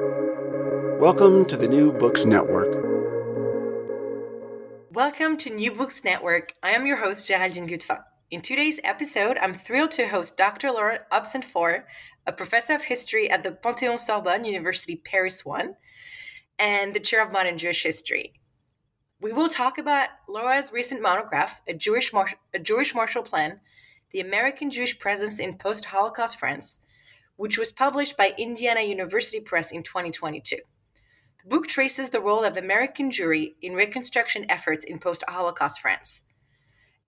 Welcome to the New Books Network. Welcome to New Books Network. I am your host, Geraldine Gudefin. In today's episode, I'm thrilled to host Dr. Laura Hobson-Faure, a professor of history at the Panthéon Sorbonne University Paris 1 and the chair of modern Jewish history. We will talk about Laura's recent monograph, A Jewish, Mar- a Jewish Plan The American Jewish Presence in Post Holocaust France, which was published by Indiana University Press in 2022. The book traces the role of American Jewry in reconstruction efforts in post Holocaust France.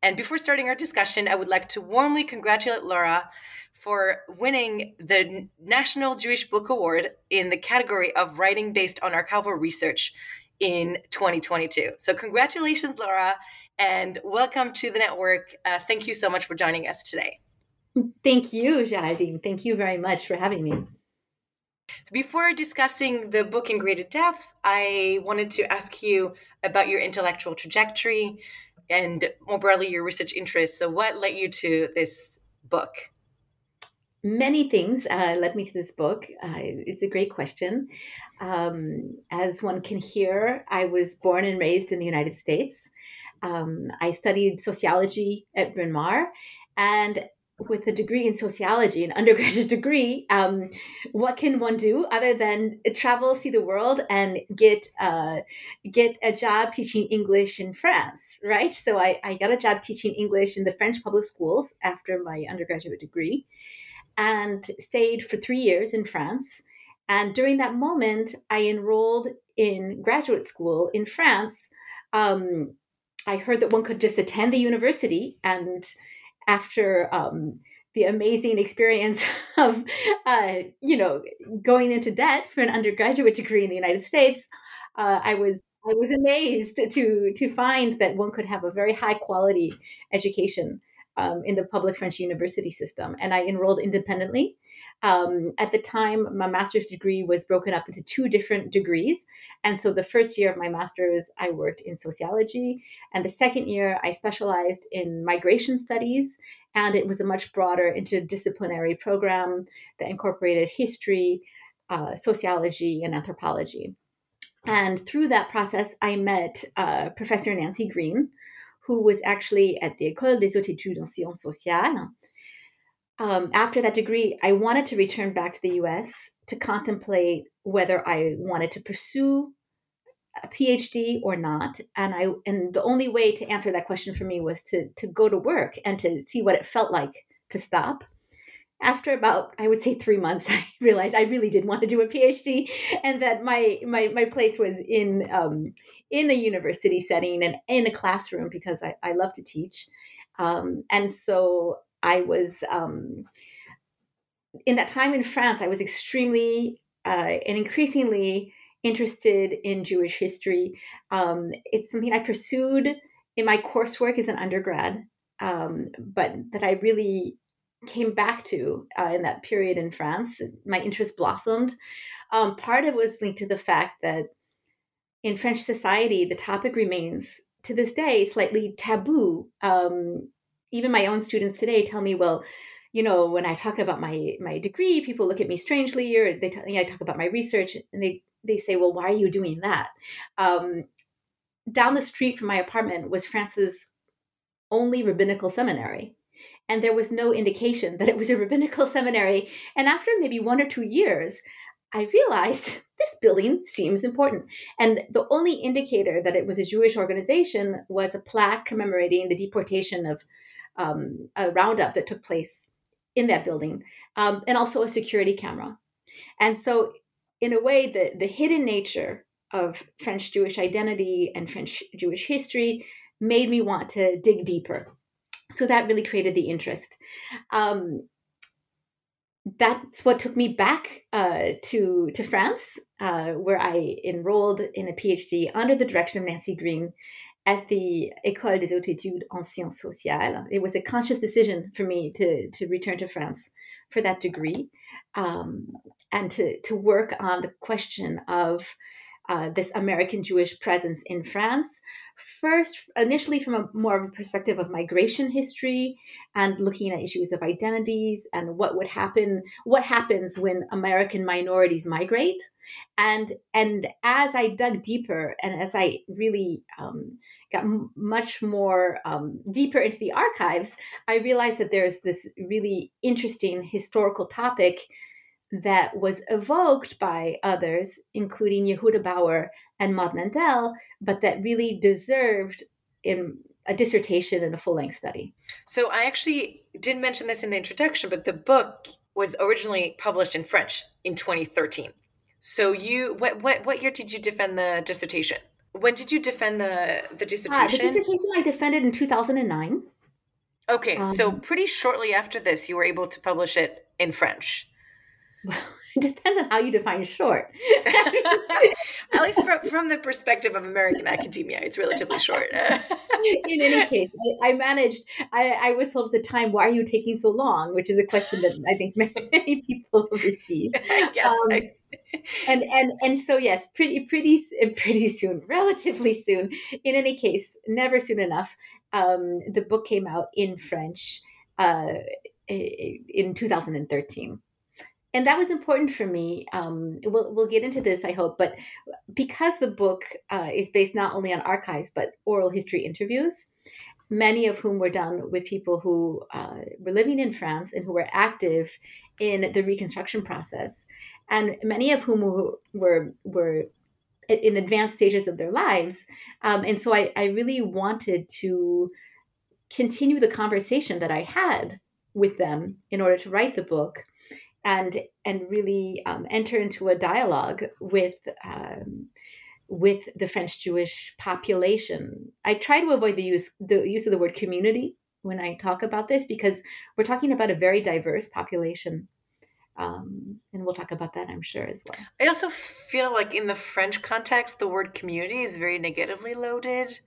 And before starting our discussion, I would like to warmly congratulate Laura for winning the National Jewish Book Award in the category of writing based on archival research in 2022. So, congratulations, Laura, and welcome to the network. Uh, thank you so much for joining us today. Thank you, Geraldine. Thank you very much for having me. So before discussing the book in greater depth, I wanted to ask you about your intellectual trajectory and more broadly your research interests. So, what led you to this book? Many things uh, led me to this book. Uh, it's a great question. Um, as one can hear, I was born and raised in the United States. Um, I studied sociology at Bryn Mawr, and with a degree in sociology, an undergraduate degree, um, what can one do other than travel, see the world, and get uh, get a job teaching English in France, right? So I, I got a job teaching English in the French public schools after my undergraduate degree, and stayed for three years in France. And during that moment, I enrolled in graduate school in France. Um, I heard that one could just attend the university and after um, the amazing experience of, uh, you know, going into debt for an undergraduate degree in the United States, uh, I was I was amazed to to find that one could have a very high quality education um, in the public French university system. And I enrolled independently. Um, at the time, my master's degree was broken up into two different degrees. And so the first year of my master's, I worked in sociology. And the second year, I specialized in migration studies. And it was a much broader interdisciplinary program that incorporated history, uh, sociology, and anthropology. And through that process, I met uh, Professor Nancy Green, who was actually at the École des Hautes Études en Sciences Sociales. Um, after that degree, I wanted to return back to the US to contemplate whether I wanted to pursue a PhD or not. And I and the only way to answer that question for me was to to go to work and to see what it felt like to stop after about i would say three months i realized i really did want to do a phd and that my my, my place was in um, in a university setting and in a classroom because i, I love to teach. Um, and so i was um, in that time in france i was extremely uh, and increasingly interested in jewish history. Um, it's something i pursued in my coursework as an undergrad um, but that i really came back to uh, in that period in France. My interest blossomed. Um, part of it was linked to the fact that in French society, the topic remains to this day slightly taboo. Um, even my own students today tell me, well, you know, when I talk about my my degree, people look at me strangely, or they tell me I talk about my research, and they they say, well, why are you doing that? Um, down the street from my apartment was France's only rabbinical seminary and there was no indication that it was a rabbinical seminary. And after maybe one or two years, I realized this building seems important. And the only indicator that it was a Jewish organization was a plaque commemorating the deportation of um, a roundup that took place in that building, um, and also a security camera. And so, in a way, the, the hidden nature of French Jewish identity and French Jewish history made me want to dig deeper so that really created the interest. Um, that's what took me back uh, to to France, uh, where I enrolled in a PhD under the direction of Nancy Green at the École des Hautes Études en Sciences Sociales. It was a conscious decision for me to to return to France for that degree um, and to to work on the question of uh, this American Jewish presence in France. First, initially from a more of a perspective of migration history and looking at issues of identities and what would happen, what happens when American minorities migrate, and and as I dug deeper and as I really um, got m- much more um, deeper into the archives, I realized that there's this really interesting historical topic that was evoked by others, including Yehuda Bauer and Maud Mandel, but that really deserved in a dissertation and a full length study. So I actually didn't mention this in the introduction, but the book was originally published in French in 2013. So you what what what year did you defend the dissertation? When did you defend the the dissertation? Ah, the dissertation I defended in 2009. Okay, um, so pretty shortly after this, you were able to publish it in French. Well, depends on how you define short. At least from, from the perspective of American academia, it's relatively short. In any case, I, I managed. I, I, was told at the time, "Why are you taking so long?" Which is a question that I think many people receive. yes, um, I... and and and so yes, pretty pretty pretty soon, relatively soon. In any case, never soon enough. Um, the book came out in French uh, in 2013 and that was important for me. Um, we'll we'll get into this, I hope, but because the book uh, is based not only on archives but oral history interviews, many of whom were done with people who uh, were living in France and who were active in the reconstruction process, and many of whom were were in advanced stages of their lives. Um, and so I, I really wanted to continue the conversation that I had with them in order to write the book and and really um, enter into a dialogue with um, with the French Jewish population. I try to avoid the use the use of the word community when I talk about this because we're talking about a very diverse population. Um, and we'll talk about that, I'm sure, as well. I also feel like in the French context, the word community is very negatively loaded.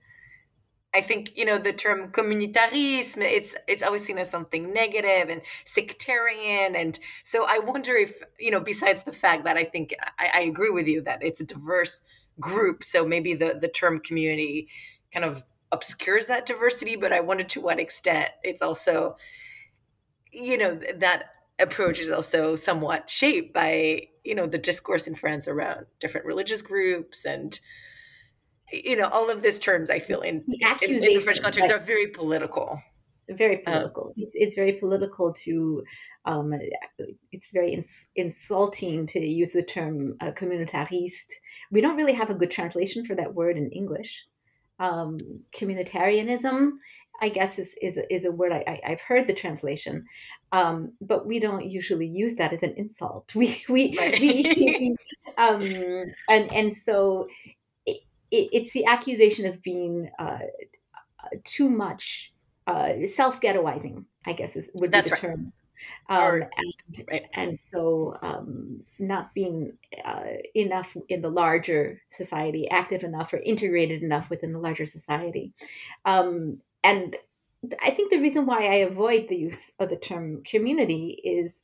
I think you know the term communautarisme. It's it's always seen as something negative and sectarian, and so I wonder if you know. Besides the fact that I think I, I agree with you that it's a diverse group, so maybe the the term community kind of obscures that diversity. But I wonder to what extent it's also, you know, that approach is also somewhat shaped by you know the discourse in France around different religious groups and you know, all of these terms I feel in, the in, in the French context are very political. Very um, political. Um, it's it's very political to. Um, it's very ins- insulting to use the term uh, communautariste. We don't really have a good translation for that word in English. Um, communitarianism, I guess, is is is a word I, I have heard the translation, um, but we don't usually use that as an insult. We we, right. we um, and and so it, it's the accusation of being uh, too much uh, self ghettoizing, I guess is would be the right. term. Um, or, and, right. and so um, not being uh, enough in the larger society, active enough or integrated enough within the larger society. Um, and I think the reason why I avoid the use of the term community is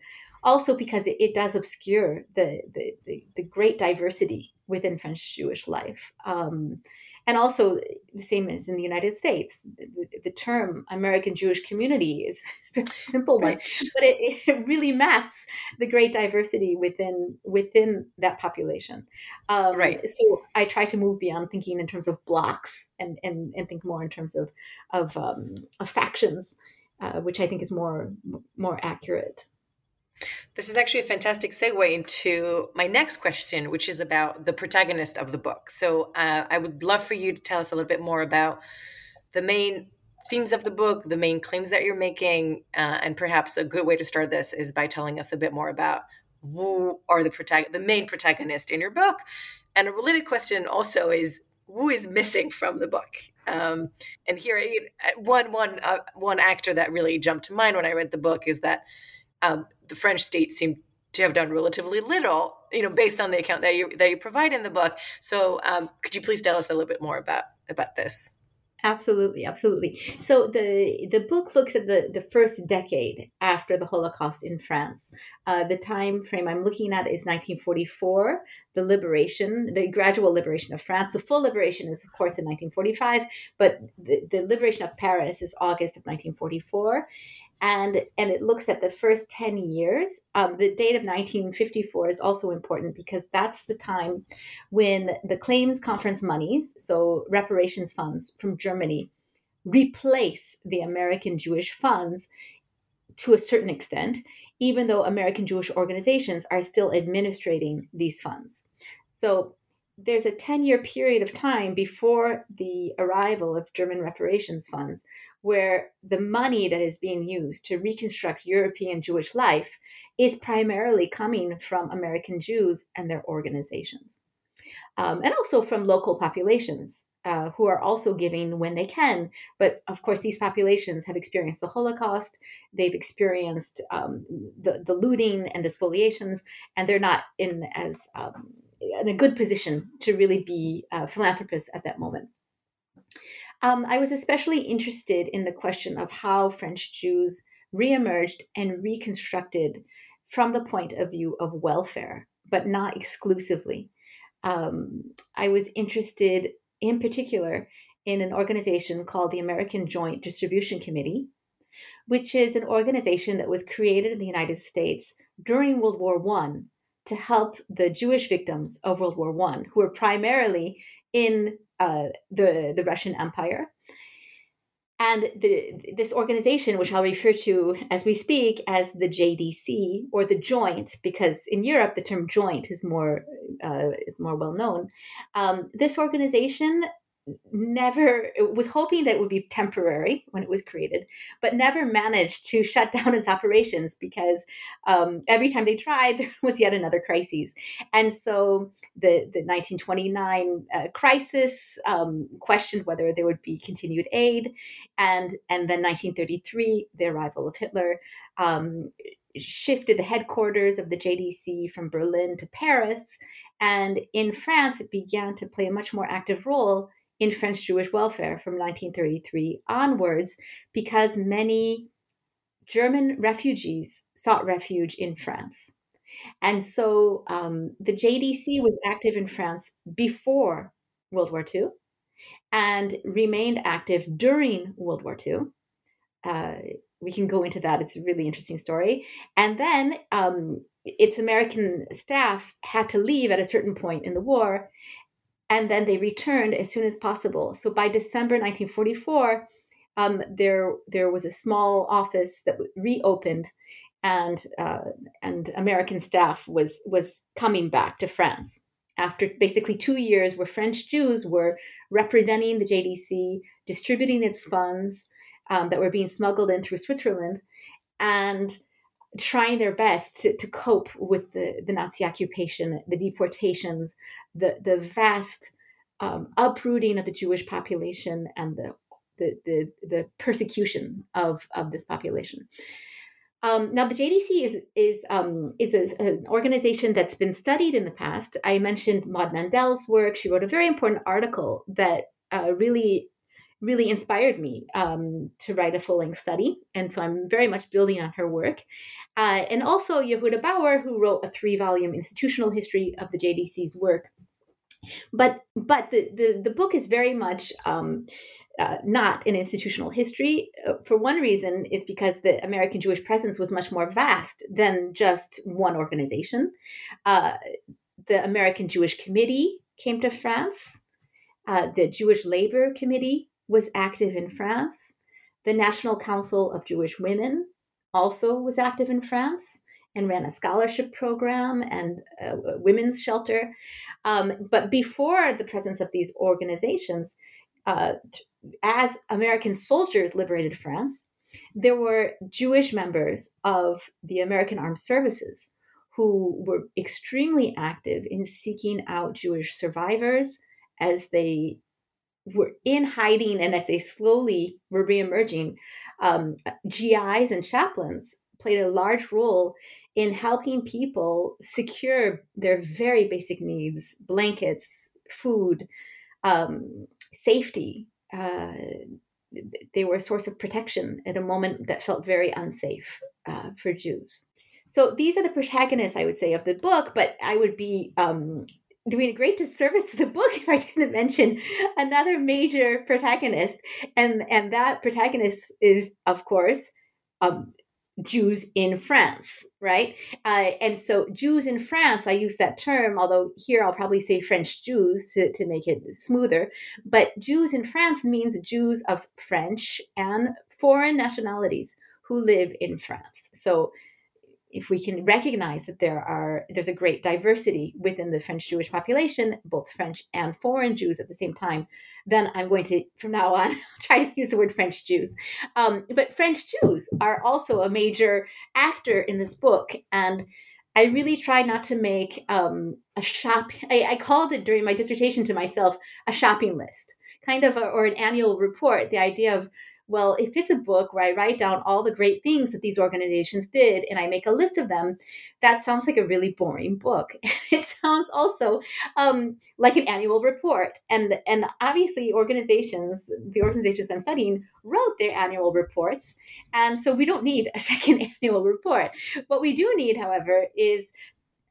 also because it, it does obscure the, the, the, the, great diversity within French Jewish life. Um, and also, the same as in the United States, the, the term American Jewish community is a very simple one, but it, it, really masks the great diversity within within that population. Um, right. So I try to move beyond thinking in terms of blocks and and, and think more in terms of of, um, of factions, uh, which I think is more more accurate. This is actually a fantastic segue into my next question, which is about the protagonist of the book. So, uh, I would love for you to tell us a little bit more about the main themes of the book, the main claims that you're making, uh, and perhaps a good way to start this is by telling us a bit more about who are the protag- the main protagonist in your book. And a related question also is who is missing from the book. Um, and here, one one uh, one actor that really jumped to mind when I read the book is that um, the French state seemed to have done relatively little, you know, based on the account that you that you provide in the book. So, um, could you please tell us a little bit more about about this? Absolutely, absolutely. So the the book looks at the the first decade after the Holocaust in France. Uh, the time frame I'm looking at is 1944. the liberation, the gradual liberation of France. The full liberation is, of course, in 1945, but the, the liberation of Paris is August of 1944 and and it looks at the first 10 years um, the date of 1954 is also important because that's the time when the claims conference monies so reparations funds from germany replace the american jewish funds to a certain extent even though american jewish organizations are still administrating these funds. So there's a 10 year period of time before the arrival of German reparations funds where the money that is being used to reconstruct European Jewish life is primarily coming from American Jews and their organizations, um, and also from local populations. Uh, who are also giving when they can. But of course, these populations have experienced the Holocaust, they've experienced um, the, the looting and the spoliations, and they're not in as um, in a good position to really be uh, philanthropists at that moment. Um, I was especially interested in the question of how French Jews reemerged and reconstructed from the point of view of welfare, but not exclusively. Um, I was interested in particular in an organization called the American Joint Distribution Committee, which is an organization that was created in the United States during World War I to help the Jewish victims of World War I, who were primarily in uh, the the Russian Empire. And the, this organization, which I'll refer to as we speak as the JDC or the Joint, because in Europe the term joint is more uh, is more well known. Um, this organization never was hoping that it would be temporary when it was created, but never managed to shut down its operations because um, every time they tried, there was yet another crisis. And so the, the 1929 uh, crisis um, questioned whether there would be continued aid. And, and then 1933, the arrival of Hitler. Um, shifted the headquarters of the JDC from Berlin to Paris. And in France, it began to play a much more active role in French Jewish welfare from 1933 onwards because many German refugees sought refuge in France. And so um, the JDC was active in France before World War II and remained active during World War II. Uh, we can go into that. It's a really interesting story. And then um, its American staff had to leave at a certain point in the war and then they returned as soon as possible. So by December 1944, um, there there was a small office that reopened, and uh, and American staff was was coming back to France after basically two years, where French Jews were representing the JDC, distributing its funds um, that were being smuggled in through Switzerland, and trying their best to, to cope with the, the Nazi occupation, the deportations, the, the vast um, uprooting of the Jewish population and the, the, the, the persecution of, of this population. Um, now, the JDC is is um, is a, an organization that's been studied in the past. I mentioned Maud Mandel's work. She wrote a very important article that uh, really really inspired me um, to write a full length study. And so I'm very much building on her work. Uh, and also Yehuda Bauer, who wrote a three volume institutional history of the JDC's work. But but the, the, the book is very much um, uh, not an institutional history. Uh, for one reason, is because the American Jewish presence was much more vast than just one organization. Uh, the American Jewish Committee came to France. Uh, the Jewish Labor Committee was active in France. The National Council of Jewish Women also was active in France and ran a scholarship program and a women's shelter. Um, but before the presence of these organizations, uh, as American soldiers liberated France, there were Jewish members of the American Armed Services who were extremely active in seeking out Jewish survivors as they were in hiding and as they slowly were reemerging, um, GIs and chaplains played a large role in helping people secure their very basic needs blankets, food, um, safety. Uh, they were a source of protection at a moment that felt very unsafe uh, for Jews. So these are the protagonists, I would say, of the book, but I would be um, doing a great disservice to the book if I didn't mention another major protagonist, and and that protagonist is, of course, um, Jews in France, right? Uh, and so Jews in France, I use that term, although here I'll probably say French Jews to, to make it smoother. But Jews in France means Jews of French and foreign nationalities who live in France. So if we can recognize that there are there's a great diversity within the French Jewish population, both French and foreign Jews at the same time, then I'm going to from now on try to use the word French Jews. Um, but French Jews are also a major actor in this book, and I really try not to make um, a shop. I, I, called it during my dissertation to myself a shopping list, kind of, a, or an annual report. The idea of well, if it's a book where I write down all the great things that these organizations did and I make a list of them, that sounds like a really boring book. it sounds also um, like an annual report. And, and obviously, organizations, the organizations I'm studying, wrote their annual reports. And so we don't need a second annual report. What we do need, however, is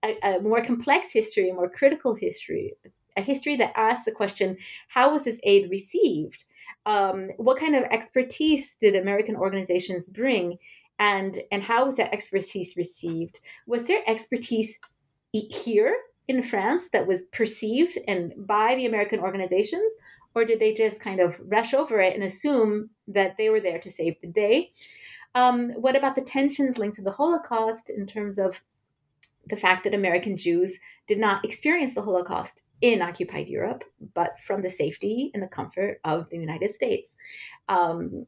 a, a more complex history, a more critical history, a history that asks the question how was this aid received? Um, what kind of expertise did American organizations bring, and and how was that expertise received? Was there expertise here in France that was perceived and by the American organizations, or did they just kind of rush over it and assume that they were there to save the day? Um, what about the tensions linked to the Holocaust in terms of the fact that American Jews did not experience the Holocaust in occupied Europe, but from the safety and the comfort of the United States. Um,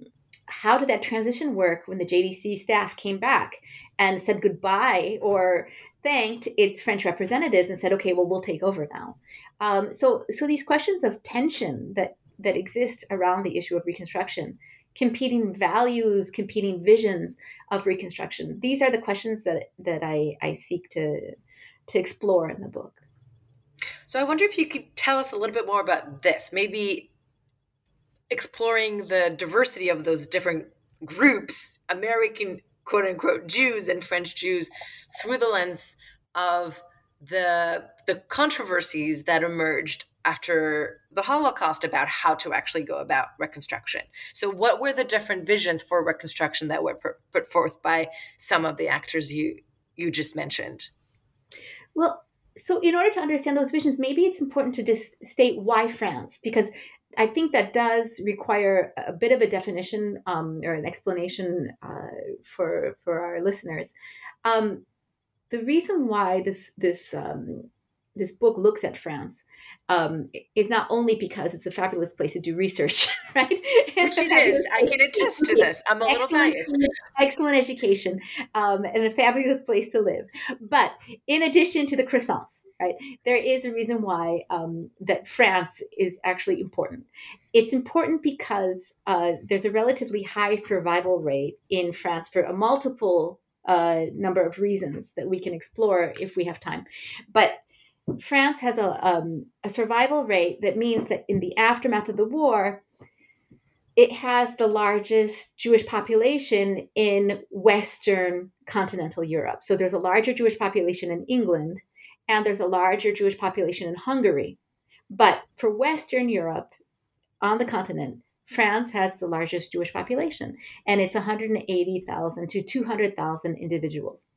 how did that transition work when the JDC staff came back and said goodbye or thanked its French representatives and said, "Okay, well, we'll take over now." Um, so, so these questions of tension that that exist around the issue of Reconstruction, competing values, competing visions of Reconstruction. These are the questions that that I, I seek to to explore in the book. So I wonder if you could tell us a little bit more about this, maybe exploring the diversity of those different groups, American quote unquote Jews and French Jews, through the lens of the the controversies that emerged after the Holocaust about how to actually go about reconstruction. So, what were the different visions for reconstruction that were put forth by some of the actors you you just mentioned? Well, so in order to understand those visions, maybe it's important to just state why France, because I think that does require a bit of a definition um, or an explanation uh, for for our listeners. Um, the reason why this this um, this book looks at France um, is not only because it's a fabulous place to do research, right? Which it is. I can attest to this. I'm a little biased. Excellent education um, and a fabulous place to live. But in addition to the croissants, right, there is a reason why um, that France is actually important. It's important because uh, there's a relatively high survival rate in France for a multiple uh, number of reasons that we can explore if we have time. But France has a, um, a survival rate that means that in the aftermath of the war, it has the largest Jewish population in Western continental Europe. So there's a larger Jewish population in England, and there's a larger Jewish population in Hungary. But for Western Europe, on the continent, France has the largest Jewish population, and it's 180,000 to 200,000 individuals.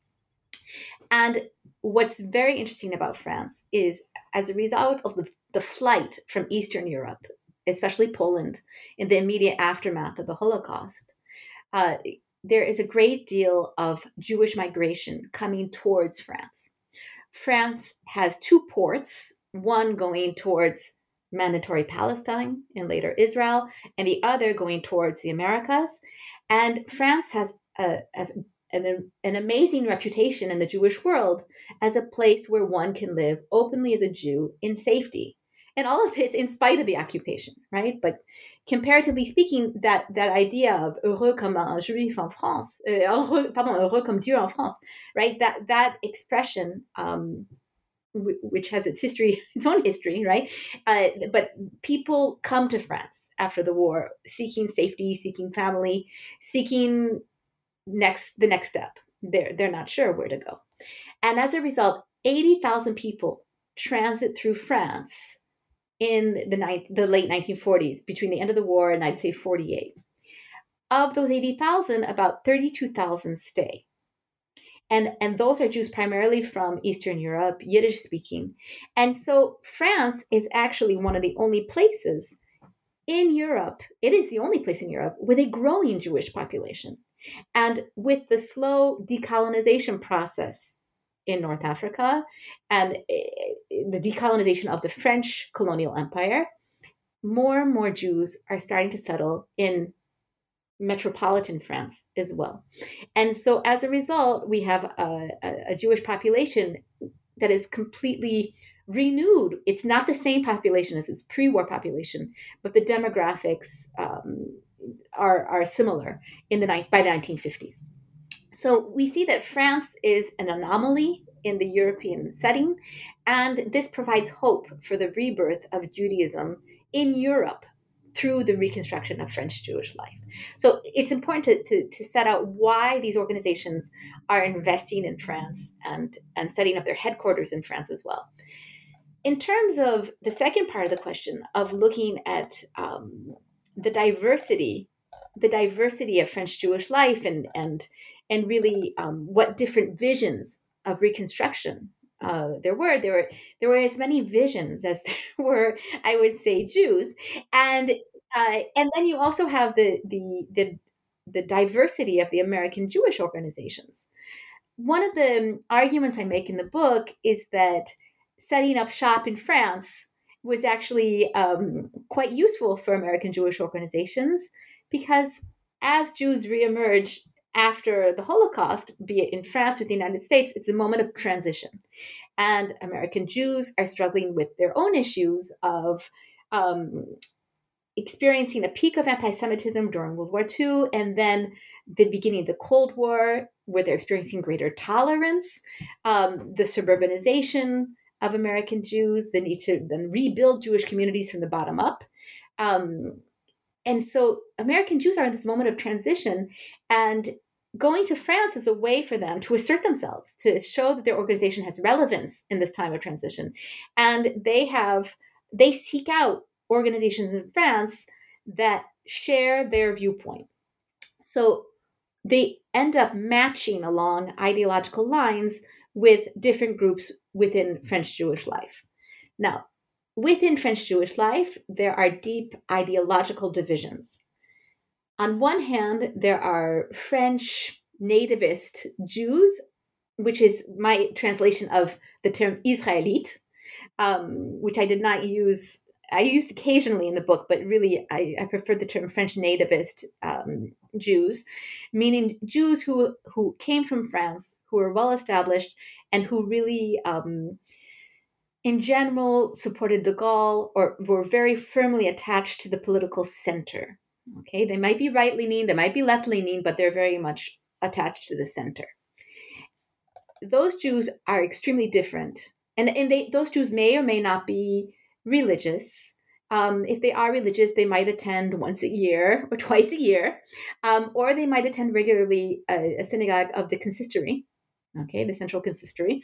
And what's very interesting about France is as a result of the, the flight from Eastern Europe, especially Poland, in the immediate aftermath of the Holocaust, uh, there is a great deal of Jewish migration coming towards France. France has two ports, one going towards mandatory Palestine and later Israel, and the other going towards the Americas. And France has a, a an, an amazing reputation in the Jewish world as a place where one can live openly as a Jew in safety. And all of this in spite of the occupation, right? But comparatively speaking, that, that idea of heureux comme un juif en France, uh, heureux, pardon, heureux comme Dieu en France, right? That, that expression, um, which has its history, its own history, right? Uh, but people come to France after the war seeking safety, seeking family, seeking next the next step. They're they're not sure where to go. And as a result, 80,000 people transit through France in the, the late 1940s, between the end of the war and I'd say 48. Of those 80,000, about 32,000 stay. And, and those are Jews primarily from Eastern Europe, Yiddish speaking. And so France is actually one of the only places in Europe, it is the only place in Europe with a growing Jewish population. And with the slow decolonization process in North Africa and eh, the decolonization of the French colonial empire, more and more Jews are starting to settle in metropolitan France as well. And so as a result, we have a, a, Jewish population that is completely renewed. It's not the same population as its pre war population, but the demographics um, are, are similar in the by the 1950s. So we see that France is an anomaly in the European setting, and this provides hope for the rebirth of Judaism in Europe through the reconstruction of French Jewish life. So it's important to, to, to, set out why these organizations are investing in France and, and setting up their headquarters in France as well. In terms of the second part of the question of looking at um, the diversity, the diversity of French Jewish life and, and, and really um, what different visions of reconstruction uh, there were there were there were as many visions as there were I would say Jews and uh, and then you also have the, the the the diversity of the American Jewish organizations. One of the arguments I make in the book is that setting up shop in France was actually um, quite useful for American Jewish organizations because as Jews reemerge after the Holocaust, be it in France or the United States, it's a moment of transition. And American Jews are struggling with their own issues of um, experiencing a peak of anti Semitism during World War II, and then the beginning of the Cold War, where they're experiencing greater tolerance, um, the suburbanization of American Jews, They need to then rebuild Jewish communities from the bottom up. Um, and so American Jews are in this moment of transition, and going to France is a way for them to assert themselves, to show that their organization has relevance in this time of transition. And they have, they seek out organizations in France that share their viewpoint. So they end up matching along ideological lines with different groups within French Jewish life. Now, within French Jewish life, there are deep ideological divisions. On one hand, there are French nativist Jews, which is my translation of the term Israelite, um, which I did not use. I used occasionally in the book, but really I, I prefer the term French nativist um, Jews, meaning Jews who who came from France, who were well established, and who really, um, in general, supported De Gaulle or were very firmly attached to the political center. Okay, they might be right leaning, they might be left leaning, but they're very much attached to the center. Those Jews are extremely different, and and they those Jews may or may not be religious. Um, if they are religious, they might attend once a year or twice a year, um, or they might attend regularly a, a, synagogue of the consistory, okay, the central consistory.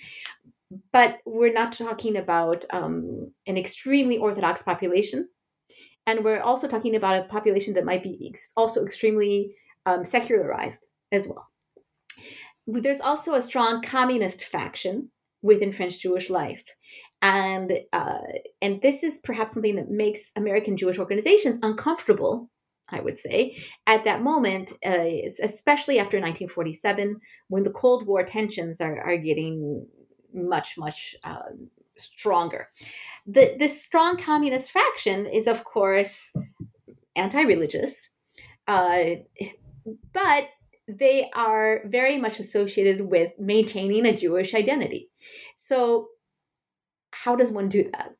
But we're not talking about um, an extremely Orthodox population. And we're also talking about a population that might be ex- also extremely um, secularized as well. There's also a strong communist faction within French Jewish life and uh, and this is perhaps something that makes American Jewish organizations uncomfortable. I would say at that moment, uh, especially after 1947, when the Cold War tensions are, are getting much much uh, stronger. The this strong communist faction is of course anti-religious, uh, but they are very much associated with maintaining a Jewish identity. So how does one do that?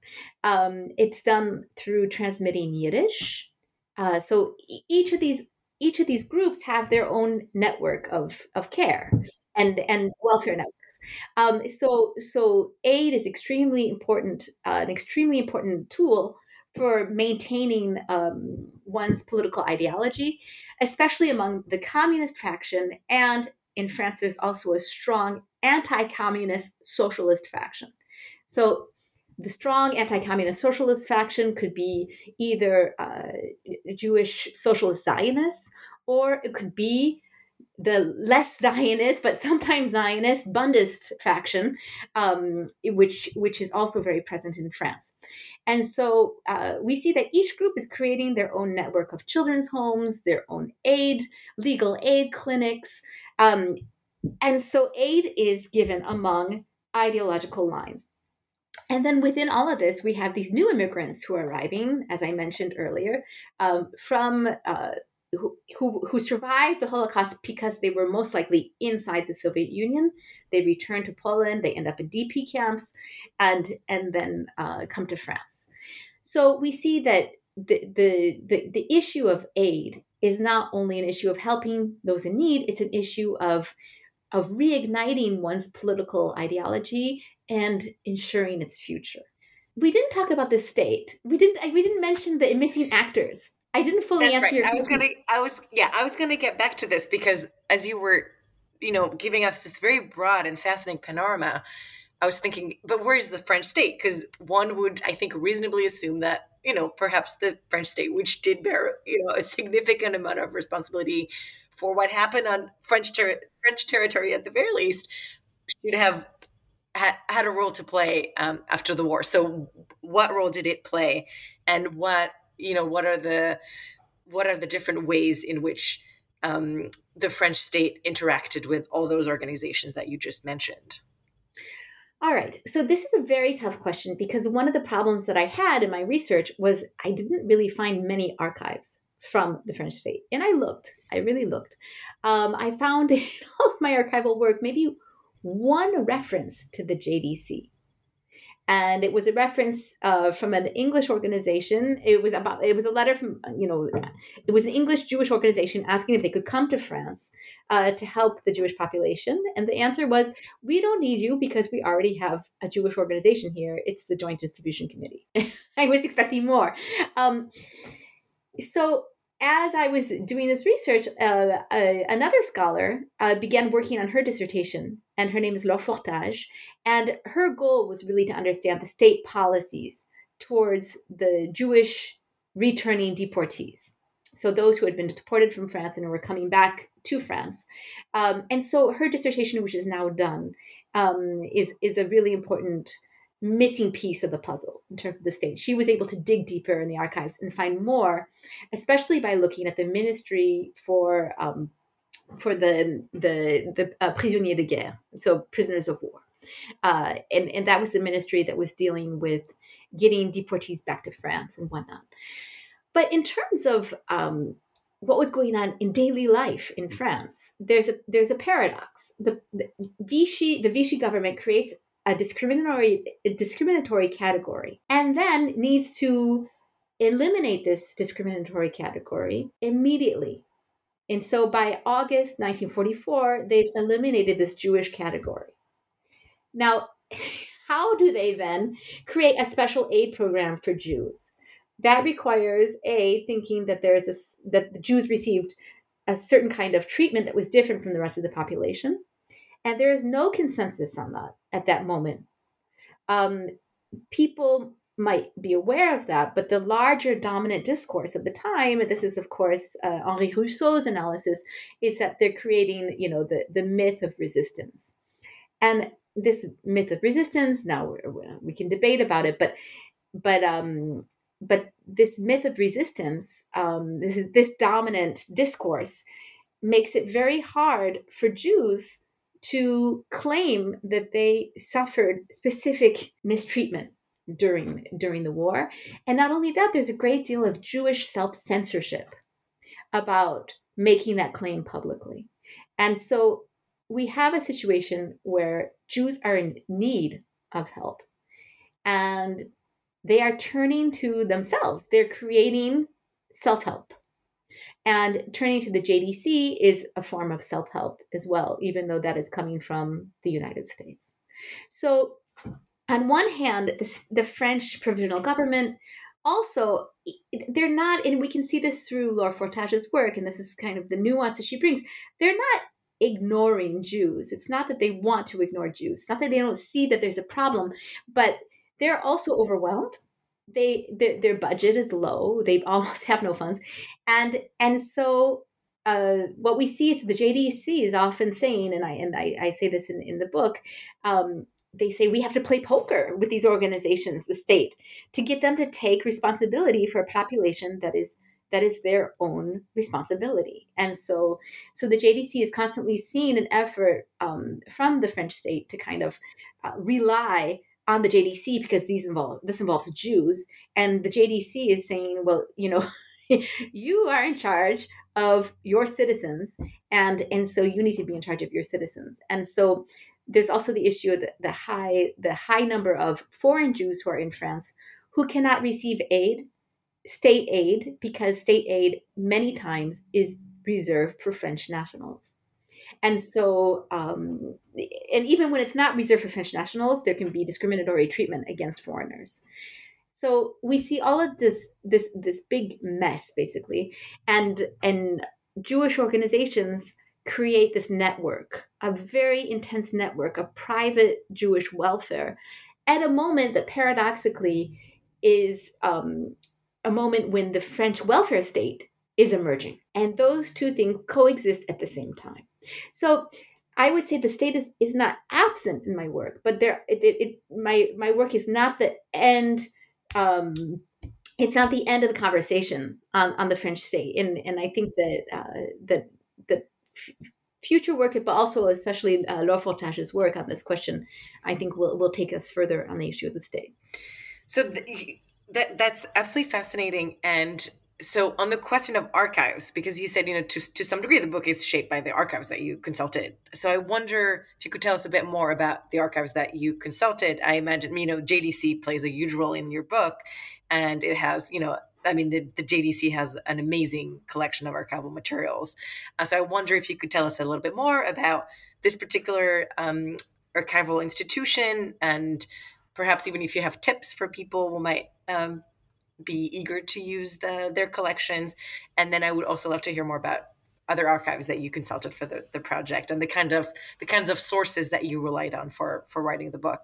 Um, it's done through transmitting Yiddish. Uh, so each of these each of these groups have their own network of of care and and welfare networks. Um, so so aid is extremely important, uh, an extremely important tool for maintaining um, one's political ideology, especially among the communist faction. And in France, there's also a strong anti-communist socialist faction. So the strong anti-communist socialist faction could be either uh, Jewish socialist Zionists, or it could be the less Zionist, but sometimes Zionist Bundist faction, um, which which is also very present in France. And so uh, we see that each group is creating their own network of children's homes, their own aid, legal aid clinics, um, and so aid is given among ideological lines. And then within all of this, we have these new immigrants who are arriving, as I mentioned earlier, um, from uh, who, who, who survived the Holocaust because they were most likely inside the Soviet Union. They return to Poland, they end up in DP camps, and and then uh, come to France. So we see that the, the the the issue of aid is not only an issue of helping those in need; it's an issue of of reigniting one's political ideology and ensuring its future. We didn't talk about the state. We didn't. We didn't mention the missing actors. I didn't fully That's answer right. your I was question. gonna. I was yeah. I was gonna get back to this because as you were, you know, giving us this very broad and fascinating panorama, I was thinking, but where's the French state? Because one would, I think, reasonably assume that you know perhaps the French state, which did bear you know a significant amount of responsibility for what happened on French ter- French territory at the very least, should have ha- had a role to play um, after the war. So, what role did it play, and what you know, what are the what are the different ways in which um, the French state interacted with all those organizations that you just mentioned? All right. So this is a very tough question because one of the problems that I had in my research was I didn't really find many archives from the French state. And I looked, I really looked. Um, I found in all of my archival work maybe one reference to the JDC. And it was a reference uh, from an English organization. It was about. It was a letter from you know. It was an English Jewish organization asking if they could come to France uh, to help the Jewish population, and the answer was, "We don't need you because we already have a Jewish organization here. It's the Joint Distribution Committee." I was expecting more. Um, so as I was doing this research, uh, uh, another scholar uh, began working on her dissertation, and her name is Laure Fourtage. And her goal was really to understand the state policies towards the Jewish returning deportees. So, those who had been deported from France and were coming back to France. Um, and so, her dissertation, which is now done, um, is, is a really important missing piece of the puzzle in terms of the state. She was able to dig deeper in the archives and find more, especially by looking at the Ministry for um, for the the the uh, prisonniers de guerre, so prisoners of war, uh, and and that was the ministry that was dealing with getting deportees back to France and whatnot. But in terms of um, what was going on in daily life in France, there's a there's a paradox. The, the Vichy the Vichy government creates a discriminatory a discriminatory category and then needs to eliminate this discriminatory category immediately. And so by August 1944, they've eliminated this Jewish category. Now, how do they then create a special aid program for Jews? That requires a thinking that there is a that the Jews received a certain kind of treatment that was different from the rest of the population, and there is no consensus on that at that moment. Um, people might be aware of that, but the larger dominant discourse of the time, and this is of course uh, Henry Rousso's analysis, is that they're creating, you know, the the myth of resistance, and this myth of resistance. Now we can debate about it, but but um, but this myth of resistance, um, this is this dominant discourse, makes it very hard for Jews to claim that they suffered specific mistreatment during during the war. And not only that there's a great deal of jewish self-censorship about making that claim publicly. And so we have a situation where jews are in need of help and they are turning to themselves. They're creating self-help and turning to the JDC is a form of self help as well, even though that is coming from the United States. So, on one hand, the, the French provisional government also, they're not, and we can see this through Laure Fourtage's work, and this is kind of the nuance that she brings, they're not ignoring Jews. It's not that they want to ignore Jews, it's not that they don't see that there's a problem, but they're also overwhelmed they their, their budget is low they almost have no funds and and so uh, what we see is the JDC is often saying, and I and I, I say this in, in the book, um, they say we have to play poker with these organizations, the state, to get them to take responsibility for a population that is that is their own responsibility. And so, so the JDC is constantly seeing an effort um, from the French state to kind of uh, rely on the JDC because these involve this involves Jews, and the JDC is saying, well, you know, you are in charge of your citizens, and and so you need to be in charge of your citizens. And so there's also the issue of the, the high the high number of foreign Jews who are in France who cannot receive aid, state aid, because state aid many times is reserved for French nationals. And so, um, and even when it's not reserved for French nationals, there can be discriminatory treatment against foreigners. So we see all of this this this big mess basically, and and Jewish organizations create this network, a very intense network of private Jewish welfare, at a moment that paradoxically is um, a moment when the French welfare state is emerging, and those two things coexist at the same time. So I would say the state is, is not absent in my work, but there it, it, it my my work is not the end. Um, it's not the end of the conversation on, on the French state, and and I think that uh, that that future work, but also especially uh, Laure Fourtage's work on this question, I think will will take us further on the issue of the state. So th- that that's absolutely fascinating, and so on the question of archives because you said you know to, to some degree the book is shaped by the archives that you consulted. So i wonder if you could tell us a bit more about the archives that you consulted. I imagine you know jdc plays a huge role in your book and it has you know i mean the, the jdc has an amazing collection of archival materials. Uh, so i wonder if you could tell us a little bit more about this particular um, archival institution and perhaps even if you have tips for people who might um, be eager to use the their collections. And then I would also love to hear more about other archives that you consulted for the, the project and the kind of the kinds of sources that you relied on for for writing the book.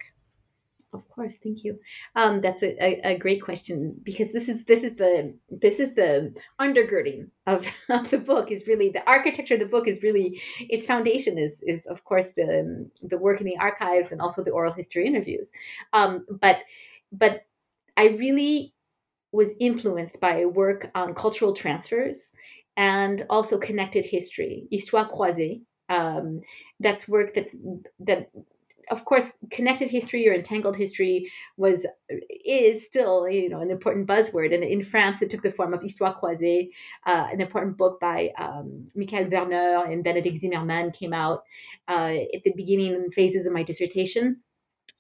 Of course, thank you. Um, that's a, a, a, great question because this is this is the this is the undergirding of, of the book is really the architecture of the book is really its foundation is is of course the the work in the archives and also the oral history interviews, um, but but I really was influenced by work on cultural transfers and also connected history, histoire croisée. Um, that's work that's that of course connected history or entangled history was is still you know an important buzzword and in france it took the form of histoire croisée uh, an important book by um, michael Werner and Bénédicte zimmermann came out uh, at the beginning phases of my dissertation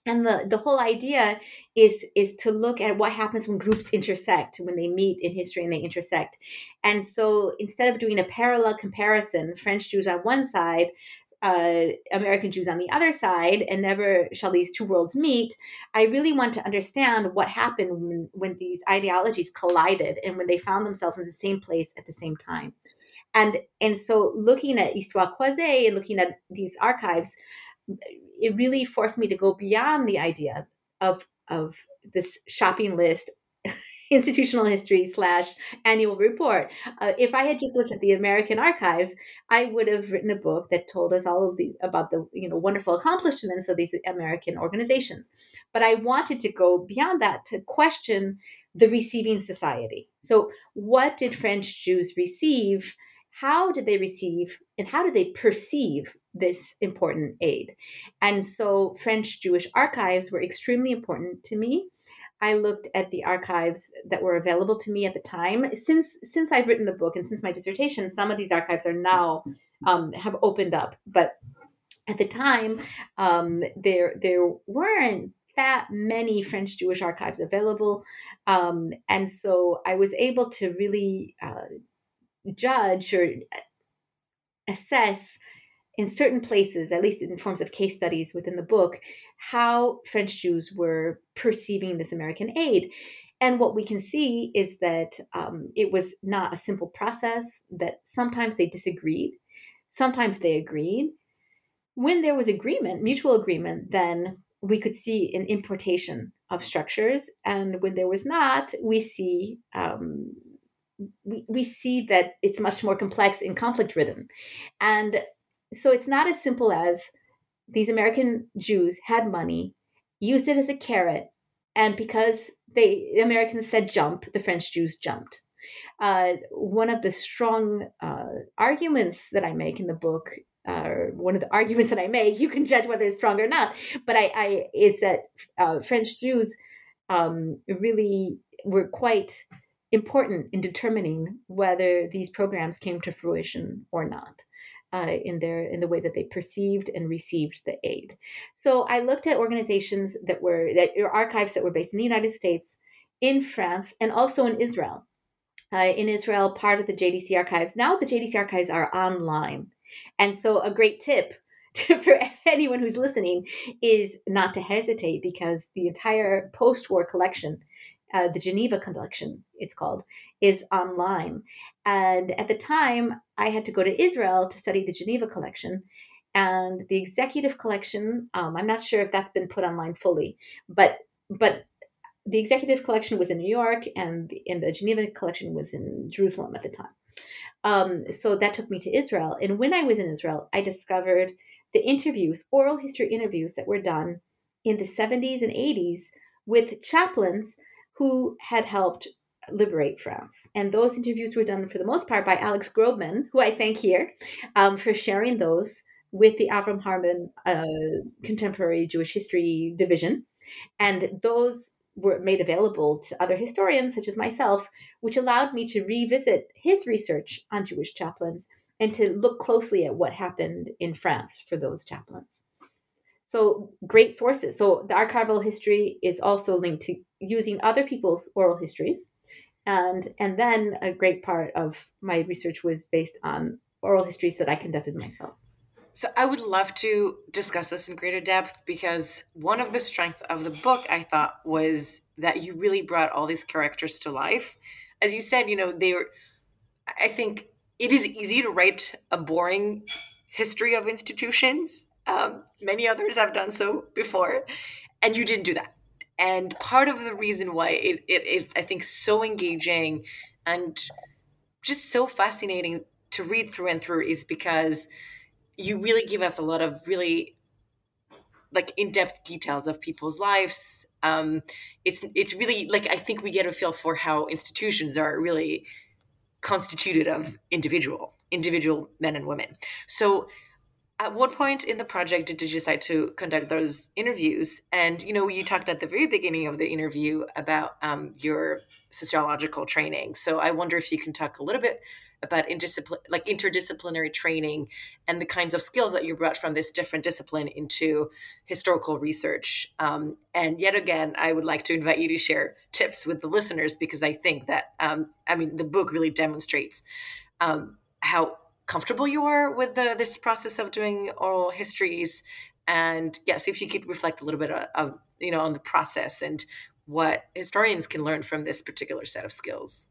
and the, the whole idea is is to look at what happens when groups intersect when they meet in history and they intersect and so instead of doing a parallel comparison french jews on one side uh, American Jews on the other side, and never shall these two worlds meet. I really want to understand what happened when, when these ideologies collided and when they found themselves in the same place at the same time. And and so looking at Histoire Croisée and looking at these archives, it really forced me to go beyond the idea of of this shopping list institutional history slash annual report. Uh, if I had just looked at the American archives, I would have written a book that told us all of the about the you know wonderful accomplishments of these American organizations. But I wanted to go beyond that to question the receiving society. So, what did French Jews receive? How did they receive, and how did they perceive this important aid. And so French Jewish archives were extremely important to me. I looked at the archives that were available to me at the time. Since since I've written the book and since my dissertation, some of these archives are now um, have opened up, but at the time, um, there there weren't that many French Jewish archives available, um, and so I was able to really uh, judge or assess in certain places, at least in forms of case studies within the book, how French Jews were perceiving this American aid. And what we can see is that um, it was not a simple process, that sometimes they disagreed, sometimes they agreed. When there was agreement, mutual agreement, then we could see an importation of structures, and when there was not, we see um, we, see that it's much more complex and conflict ridden, and so it's not as simple as these American Jews had money, used it as a carrot, and because they the Americans said jump, the French Jews jumped. Uh, one of the strong uh, arguments that I make in the book uh, one of the arguments that I make. You can judge whether it's strong or not, but I, I is that uh, French Jews um, really were quite important in determining whether these programs came to fruition or not. Uh, in their in the way that they perceived and received the aid. So I looked at organizations that were that archives that were based in the United States, in France, and also in Israel. Uh, in Israel, part of the JDC archives. Now the JDC archives are online. And so, a great tip for anyone who's listening is not to hesitate because the entire post war collection, uh, the Geneva collection, it's called, is online. And at the time, I had to go to Israel to study the Geneva collection. And the executive collection, um, I'm not sure if that's been put online fully, but but the executive collection was in New York, and and the Geneva collection was in Jerusalem at the time. Um, so that took me to Israel. And when I was in Israel, I discovered the interviews, oral history interviews that were done in the 70s and 80s with chaplains who had helped liberate France. And those interviews were done for the most part by Alex Grobman, who I thank here um, for sharing those with the Avraham Harman uh, Contemporary Jewish History Division. And those were made available to other historians, such as myself, which allowed me to revisit his research on Jewish chaplains and to look closely at what happened in France for those chaplains. So, great sources. So, the archival history is also linked to using other people's oral histories. And, and then a great part of my research was based on oral histories that I conducted myself. So I would love to discuss this in greater depth because one of the strengths of the book I thought was that you really brought all these characters to life. As you said, you know, they were I think it is easy to write a boring history of institutions. Um, many others have done so before, and you didn't do that. And part of the reason why it, it, it I think so engaging and just so fascinating to read through and through is because you really give us a lot of really like in-depth details of people's lives. Um, it's it's really like i think we get a feel for how institutions are really constituted of individual individual men and women. So at what point in the project did you decide to conduct those interviews and you know you talked at the very beginning of the interview about um, your sociological training so i wonder if you can talk a little bit about interdiscipl- like interdisciplinary training and the kinds of skills that you brought from this different discipline into historical research. Um, and yet again, I would like to invite you to share tips with the listeners because I think that um, I mean the book really demonstrates um, how comfortable you are with the, this process of doing oral histories. And yes, if you could reflect a little bit of, of you know on the process and what historians can learn from this particular set of skills.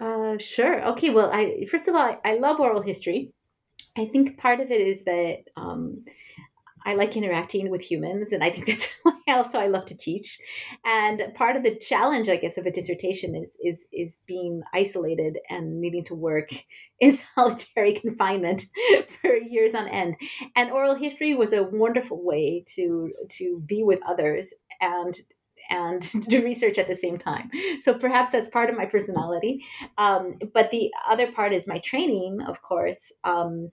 Uh, sure. Okay. Well, I first of all, I, I, love oral history. I think part of it is that um, I like interacting with humans, and I think that's why also I love to teach. And part of the challenge, I guess, of a dissertation is is is being isolated and needing to work in solitary confinement for years on end. And oral history was a wonderful way to to be with others and and do research at the same time. So perhaps that's part of my personality. Um, but the other part is my training, of course. Um,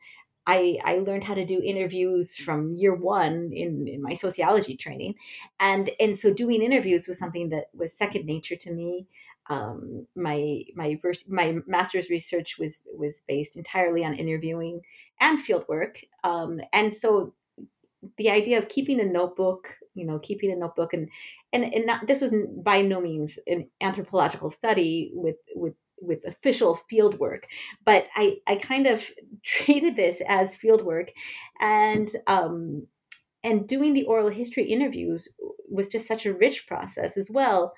I, I learned how to do interviews from year one in, in my sociology training. And, and so doing interviews was something that was second nature to me. Um, my my my master's research was was based entirely on interviewing and field work, um, and so the idea of keeping a notebook, you know, keeping a notebook and and and not this was by no means an anthropological study with with with official field work, but I I kind of treated this as field work, and um and doing the oral history interviews was just such a rich process as well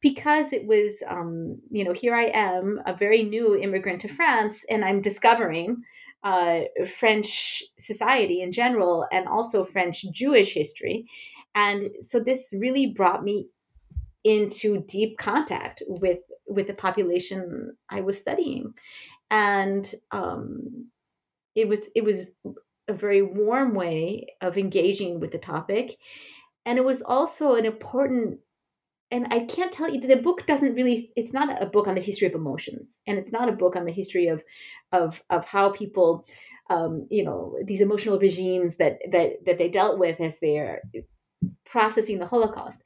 because it was um, you know here i am a very new immigrant to france and i'm discovering uh, French society in general and also French Jewish history. And so this really brought me into deep contact with with the population I was studying, and um, it was it was a very warm way of engaging with the topic, and it was also an important. And I can't tell you the book doesn't really. It's not a book on the history of emotions, and it's not a book on the history of, of of how people, um, you know, these emotional regimes that that that they dealt with as they're processing the Holocaust.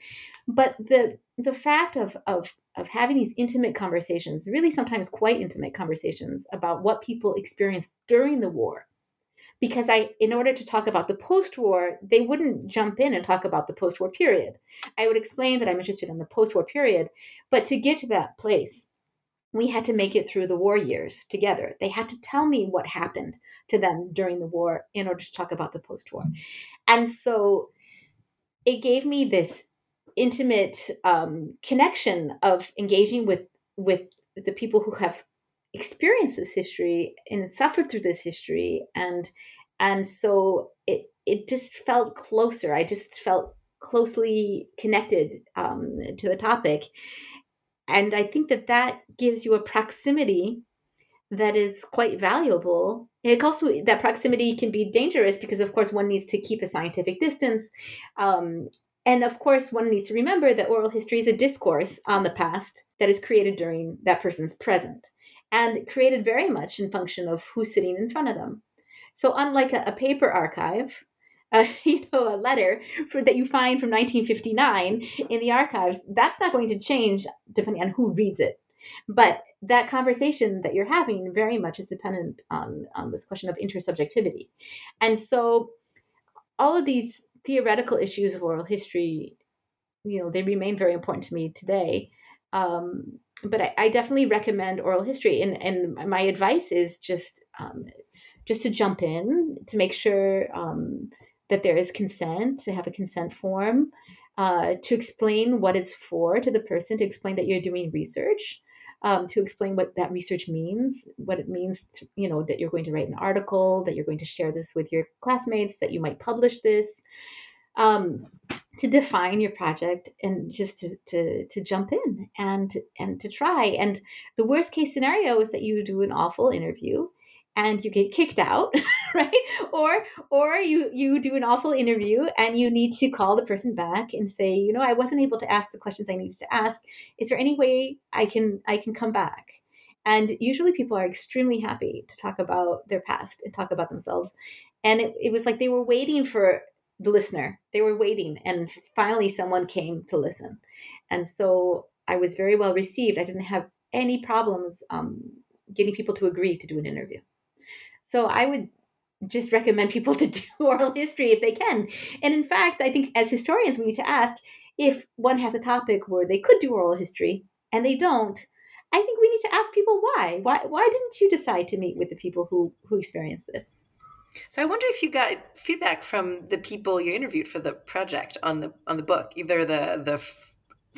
But the the fact of of of having these intimate conversations, really sometimes quite intimate conversations about what people experienced during the war. Because I, in order to talk about the post-war, they wouldn't jump in and talk about the post-war period. I would explain that I'm interested in the post-war period, but to get to that place, we had to make it through the war years together. They had to tell me what happened to them during the war in order to talk about the post-war. And so it gave me this intimate um, connection of engaging with with the people who have experienced this history and suffered through this history. And and so it it just felt closer. I just felt closely connected um, to the topic. And i think that that gives you a proximity that is quite valuable. It also that proximity can be dangerous because of course one needs to keep a scientific distance um, and of course, one needs to remember that oral history is a discourse on the past that is created during that person's present and created very much in function of who's sitting in front of them. So, unlike a, a paper archive, uh, you know, a letter for, that you find from 1959 in the archives, that's not going to change depending on who reads it. But that conversation that you're having very much is dependent on, on this question of intersubjectivity. And so, all of these theoretical issues of oral history, you know, they remain very important to me today. Um, but I, I, definitely recommend oral history, and and my advice is just um, just to jump in to make sure um, that there is consent, to have a consent form, uh, to explain what it's for to the person, to explain that you're doing research. Um, to explain what that research means, what it means, to, you know, that you're going to write an article, that you're going to share this with your classmates, that you might publish this, um, to define your project and just to, to, to jump in and and to try. And the worst case scenario is that you do an awful interview and you get kicked out right or or you you do an awful interview and you need to call the person back and say you know i wasn't able to ask the questions i needed to ask is there any way i can i can come back and usually people are extremely happy to talk about their past and talk about themselves and it, it was like they were waiting for the listener. They were waiting, and finally, someone came to listen. And so I was very well received. I didn't have any problems um, getting people to agree to do an interview. So I would just recommend people to do oral history if they can. And in fact, I think as historians, we need to ask if one has a topic where they could do oral history and they don't. I think we need to ask people why. Why why didn't you decide to meet with the people who who experienced this? So I wonder if you got feedback from the people you interviewed for the project on the on the book, either the the f-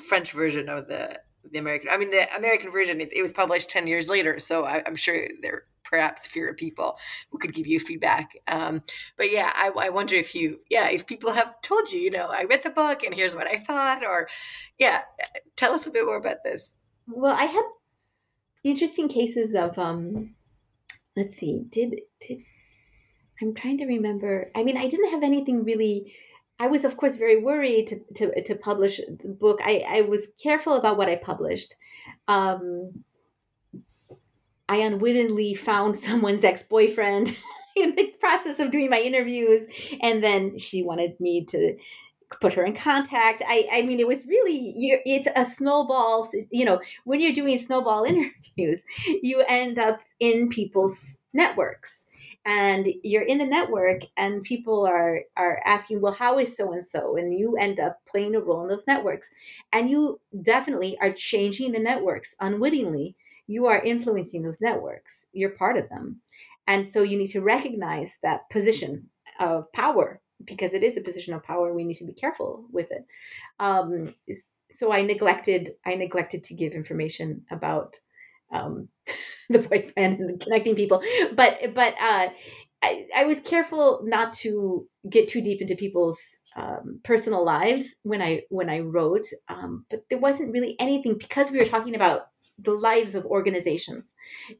French version or the the American. I mean, the American version it, it was published ten years later, so I, am sure there perhaps fewer people who could give you feedback. Um, but yeah, I, I wonder if you yeah if people have told you, you know, I read the book and here's what I thought, or yeah, tell us a bit more about this. Well, I had interesting cases of um, let's see, did did I'm trying to remember. I mean, I didn't have anything really. I was, of course, very worried to, to, to publish the book. I, I was careful about what I published. Um, I unwittingly found someone's ex boyfriend in the process of doing my interviews, and then she wanted me to put her in contact. I, I mean, it was really, it's a snowball. You know, when you're doing snowball interviews, you end up in people's networks and you're in the network and people are are asking well how is so and so and you end up playing a role in those networks and you definitely are changing the networks unwittingly you are influencing those networks you're part of them and so you need to recognize that position of power because it is a position of power we need to be careful with it um, so i neglected i neglected to give information about um, the boyfriend and connecting people. But but uh, I, I was careful not to get too deep into people's um, personal lives when I when I wrote. Um, but there wasn't really anything because we were talking about the lives of organizations.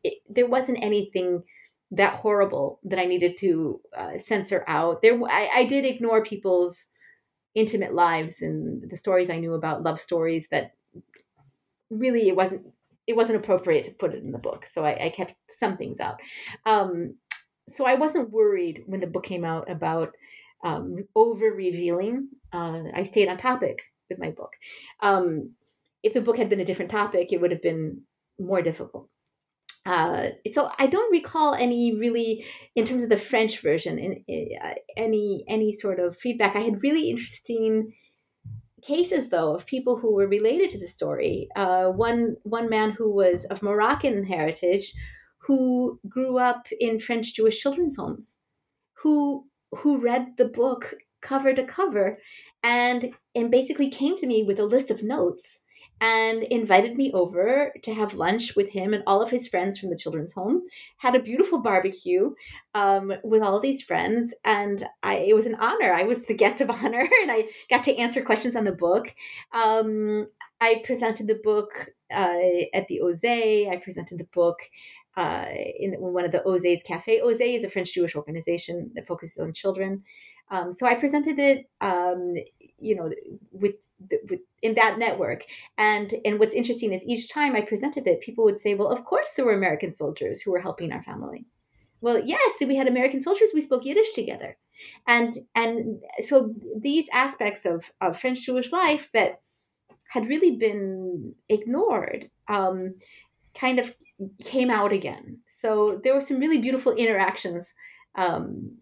It, there wasn't anything that horrible that I needed to uh, censor out. There, I, I did ignore people's intimate lives and the stories I knew about love stories that really it wasn't it wasn't appropriate to put it in the book. So I, I kept some things out. Um, so I wasn't worried when the book came out about um, over revealing. Uh, I stayed on topic with my book. Um, if the book had been a different topic, it would have been more difficult. Uh, so I don't recall any really, in terms of the French version, in, uh, any any sort of feedback. I had really interesting cases though of people who were related to the story. Uh, one one man who was of Moroccan heritage, who grew up in French Jewish children's homes, who who read the book cover to cover, and and basically came to me with a list of notes and invited me over to have lunch with him and all of his friends from the children's home. Had a beautiful barbecue um, with all these friends, and I, it was an honor. I was the guest of honor, and I got to answer questions on the book. Um, I presented the book uh, at the OSE. I presented the book uh, in one of the OSE's Cafe. OSE is a French Jewish organization that focuses on children. Um, so I presented it, um, you know, with in that network. And and what's interesting is each time I presented it, people would say, "Well, of course there were American soldiers who were helping our family." Well, yes, we had American soldiers. We spoke Yiddish together, and and so these aspects of of French Jewish life that had really been ignored. Um, kind of came out again. So there were some really beautiful interactions um,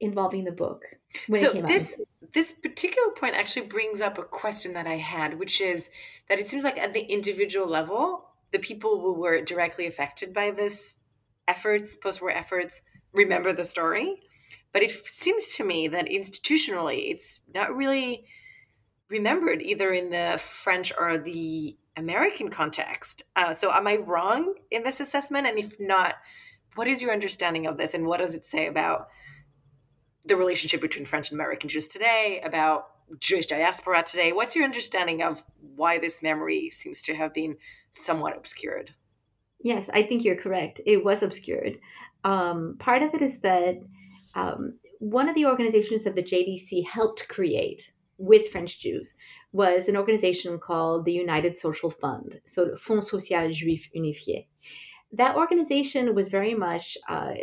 involving the book when so it came this, out. This particular point actually brings up a question that I had, which is that it seems like at the individual level, the people who were directly affected by this efforts, post-war efforts, remember the story. But it seems to me that institutionally, it's not really remembered either in the French or the American context. Uh, so, am I wrong in this assessment? And if not, what is your understanding of this, and what does it say about the relationship between French and American Jews today, about Jewish diaspora today? What's your understanding of why this memory seems to have been somewhat obscured? Yes, I think you're correct. It was obscured. Um, part of it is that um, one of the organizations that the JDC helped create with French Jews was an organization called the United Social Fund, so Fonds Social Juif Unifié. That organization was very much uh,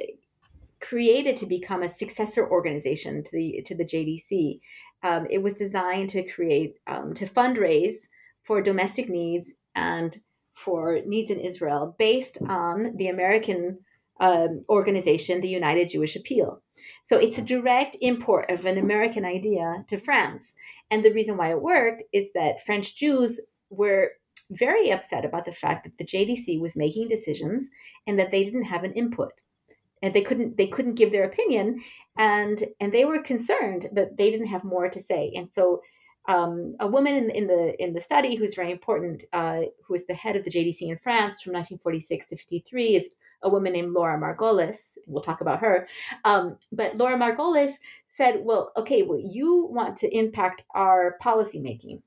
created to become a successor organization to the to the JDC. Um, it was designed to create um, to fundraise for domestic needs and for needs in Israel based on the American um, organization, the United Jewish Appeal. So it's a direct import of an American idea to France. And the reason why it worked is that French Jews were very upset about the fact that the JDC was making decisions and that they didn't have an input. And they couldn't they couldn't give their opinion and and they were concerned that they didn't have more to say. And so um, a woman in, in, the in the study who's very important, uh, who is the head of the JDC in France from 1946 to 53, is a woman named Laura Margolis. We'll talk about her. Um, but Laura Margolis said, well, okay, well, you want to impact our policymaking,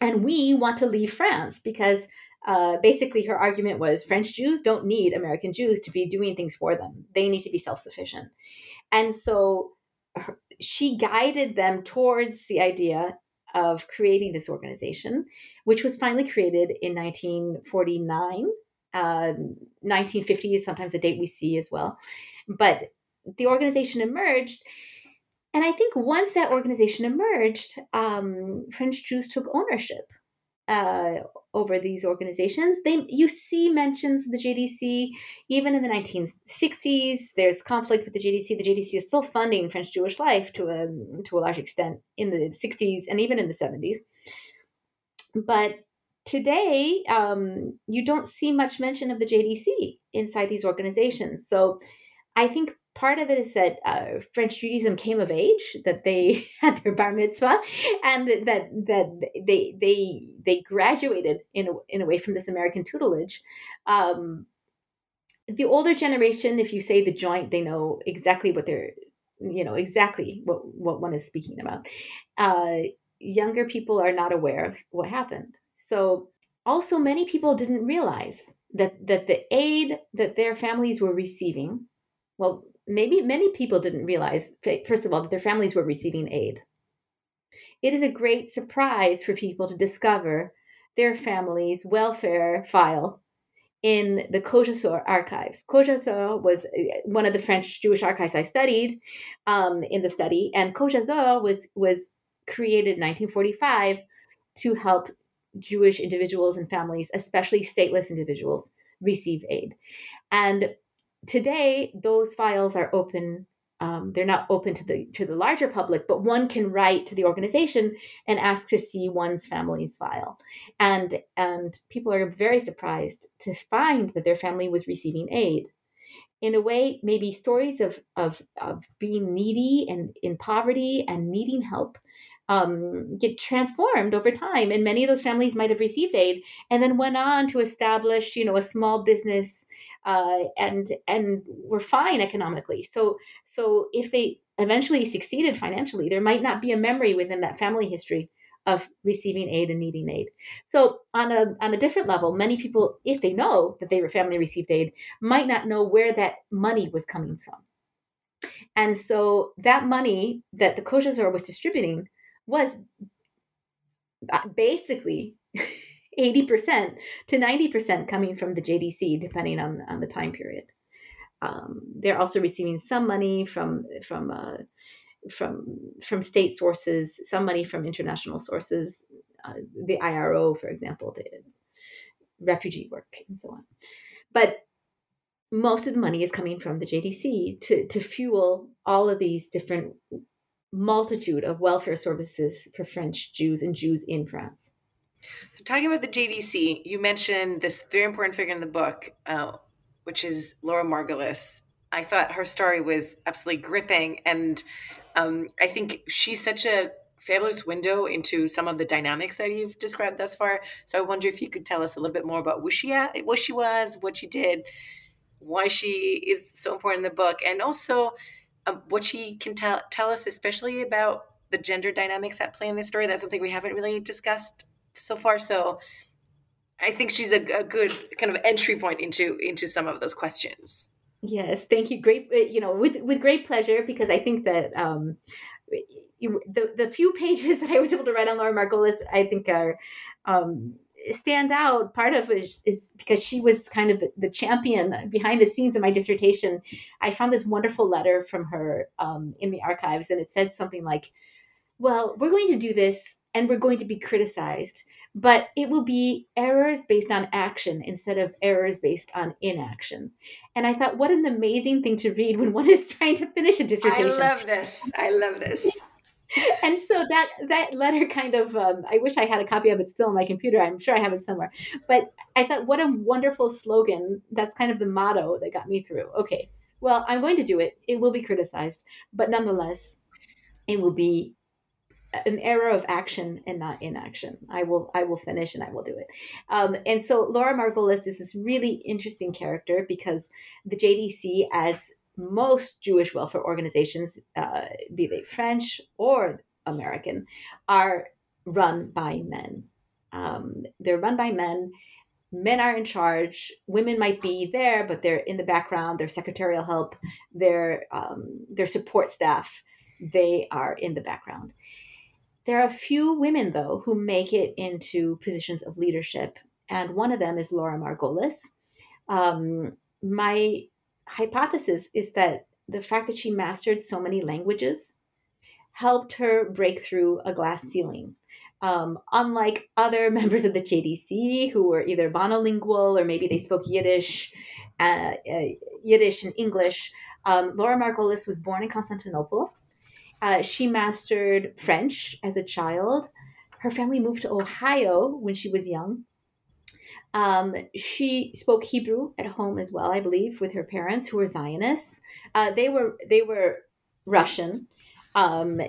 and we want to leave France because uh, basically her argument was French Jews don't need American Jews to be doing things for them. They need to be self sufficient. And so her, she guided them towards the idea of creating this organization, which was finally created in 1949 um, 1950 is sometimes a date we see as well. But the organization emerged. And I think once that organization emerged, um, French Jews took ownership uh, over these organizations. They, you see mentions of the JDC even in the 1960s. There's conflict with the JDC. The JDC is still funding French Jewish life to a to a large extent in the 60s and even in the 70s. But today um, you don't see much mention of the JDC inside these organizations. So I think part of it is that uh, French Judaism came of age, that they had their bar mitzvah, and that that they they they graduated in a, in a way from this American tutelage. Um, the older generation, if you say the joint, they know exactly what they're, you know, exactly what what one is speaking about. Uh, younger people are not aware of what happened. So also many people didn't realize that that the aid that their families were receiving well maybe many people didn't realize first of all that their families were receiving aid it is a great surprise for people to discover their family's welfare file in the COJASOR archives. COJASOR was uh, one of the French Jewish archives I studied um, in the study, and COJASOR was was created in 1945 to help Jewish individuals and families, especially stateless individuals, receive aid. And today, those files are open. Um, they're not open to the to the larger public, but one can write to the organization and ask to see one's family's file, and and people are very surprised to find that their family was receiving aid. In a way, maybe stories of of of being needy and in poverty and needing help um, get transformed over time. And many of those families might have received aid and then went on to establish, you know, a small business uh, and and were fine economically. So so if they eventually succeeded financially, there might not be a memory within that family history of receiving aid and needing aid. So on a on a different level, many people, if they know that their family received aid, might not know where that money was coming from. And so that money that the COJASOR was distributing was uh, basically 80% to 90% coming from the JDC, depending on, on the time period. Um, they're also receiving some money from from uh, from from state sources, some money from international sources, uh, the IRO, for example, the refugee work, and so on. But most of the money is coming from the JDC to to fuel all of these different multitude of welfare services for French Jews and Jews in France. So, talking about the JDC, you mentioned this very important figure in the book, uh, which is Laura Margolis. I thought her story was absolutely gripping, and um, I think she's such a fabulous window into some of the dynamics that you've described thus far. So, I wonder if you could tell us a little bit more about who she at, what she was, what she did, why she is so important in the book, and also um, what she can tell tell us, especially about the gender dynamics that play in this story. That's something we haven't really discussed so far. So I think she's a, a good kind of entry point into into some of those questions. Yes, thank you. Great, uh, you know, with with great pleasure because I think that um, the the few pages that I was able to write on Laura Margolis, I think are um, stand out part of it is because she was kind of the, the, champion behind the scenes of my dissertation i found this wonderful letter from her um, in the archives and it said something like well we're going to do this and we're going to be criticized but it will be errors based on action instead of errors based on inaction. And i thought what an amazing thing to read when one is trying to finish a dissertation. i love this. I love this and so that that letter kind of um, i wish i had a copy of it still on my computer. I'm sure i have it somewhere. But i thought what a wonderful slogan. That's kind of the motto that got me through. Okay well i'm going to do it. It will be criticized. But nonetheless it will be an error of action and not inaction. I will i will finish and i will do it. Um, and so laura margolis is this really interesting character because the jdc as most Jewish welfare organizations, uh, be they French or American, are run by men. Um, they're run by men. Men are in charge. Women might be there, but they're in the background. Their secretarial help, their um, their support staff, they are in the background. There are a few women though who make it into positions of leadership, and one of them is Laura Margolis. Um, my hypothesis is that the fact that she mastered so many languages helped her break through a glass ceiling. Um, unlike other members of the JDC who were either monolingual or maybe they spoke Yiddish, uh, uh, Yiddish and English, um, Laura Margolis was born in Constantinople. Uh, she mastered French as a child. Her family moved to Ohio when she was young. Um, she spoke Hebrew at home as well, I believe, with her parents who were Zionists. Uh, they were they were Russian. Um,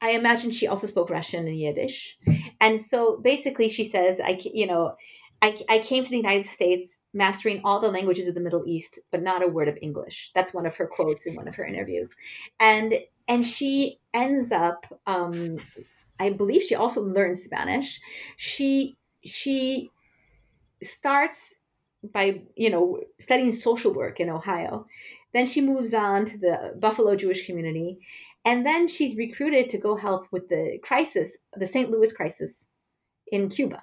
I imagine she also spoke Russian and Yiddish. And so basically, she says, I you know, I, I came to the United States mastering all the languages of the Middle East, but not a word of English. That's one of her quotes in one of her interviews. And and she ends up, um, I believe, she also learns Spanish. She she starts by you know studying social work in Ohio. Then she moves on to the Buffalo Jewish community, and then she's recruited to go help with the crisis, the St. Louis crisis in Cuba.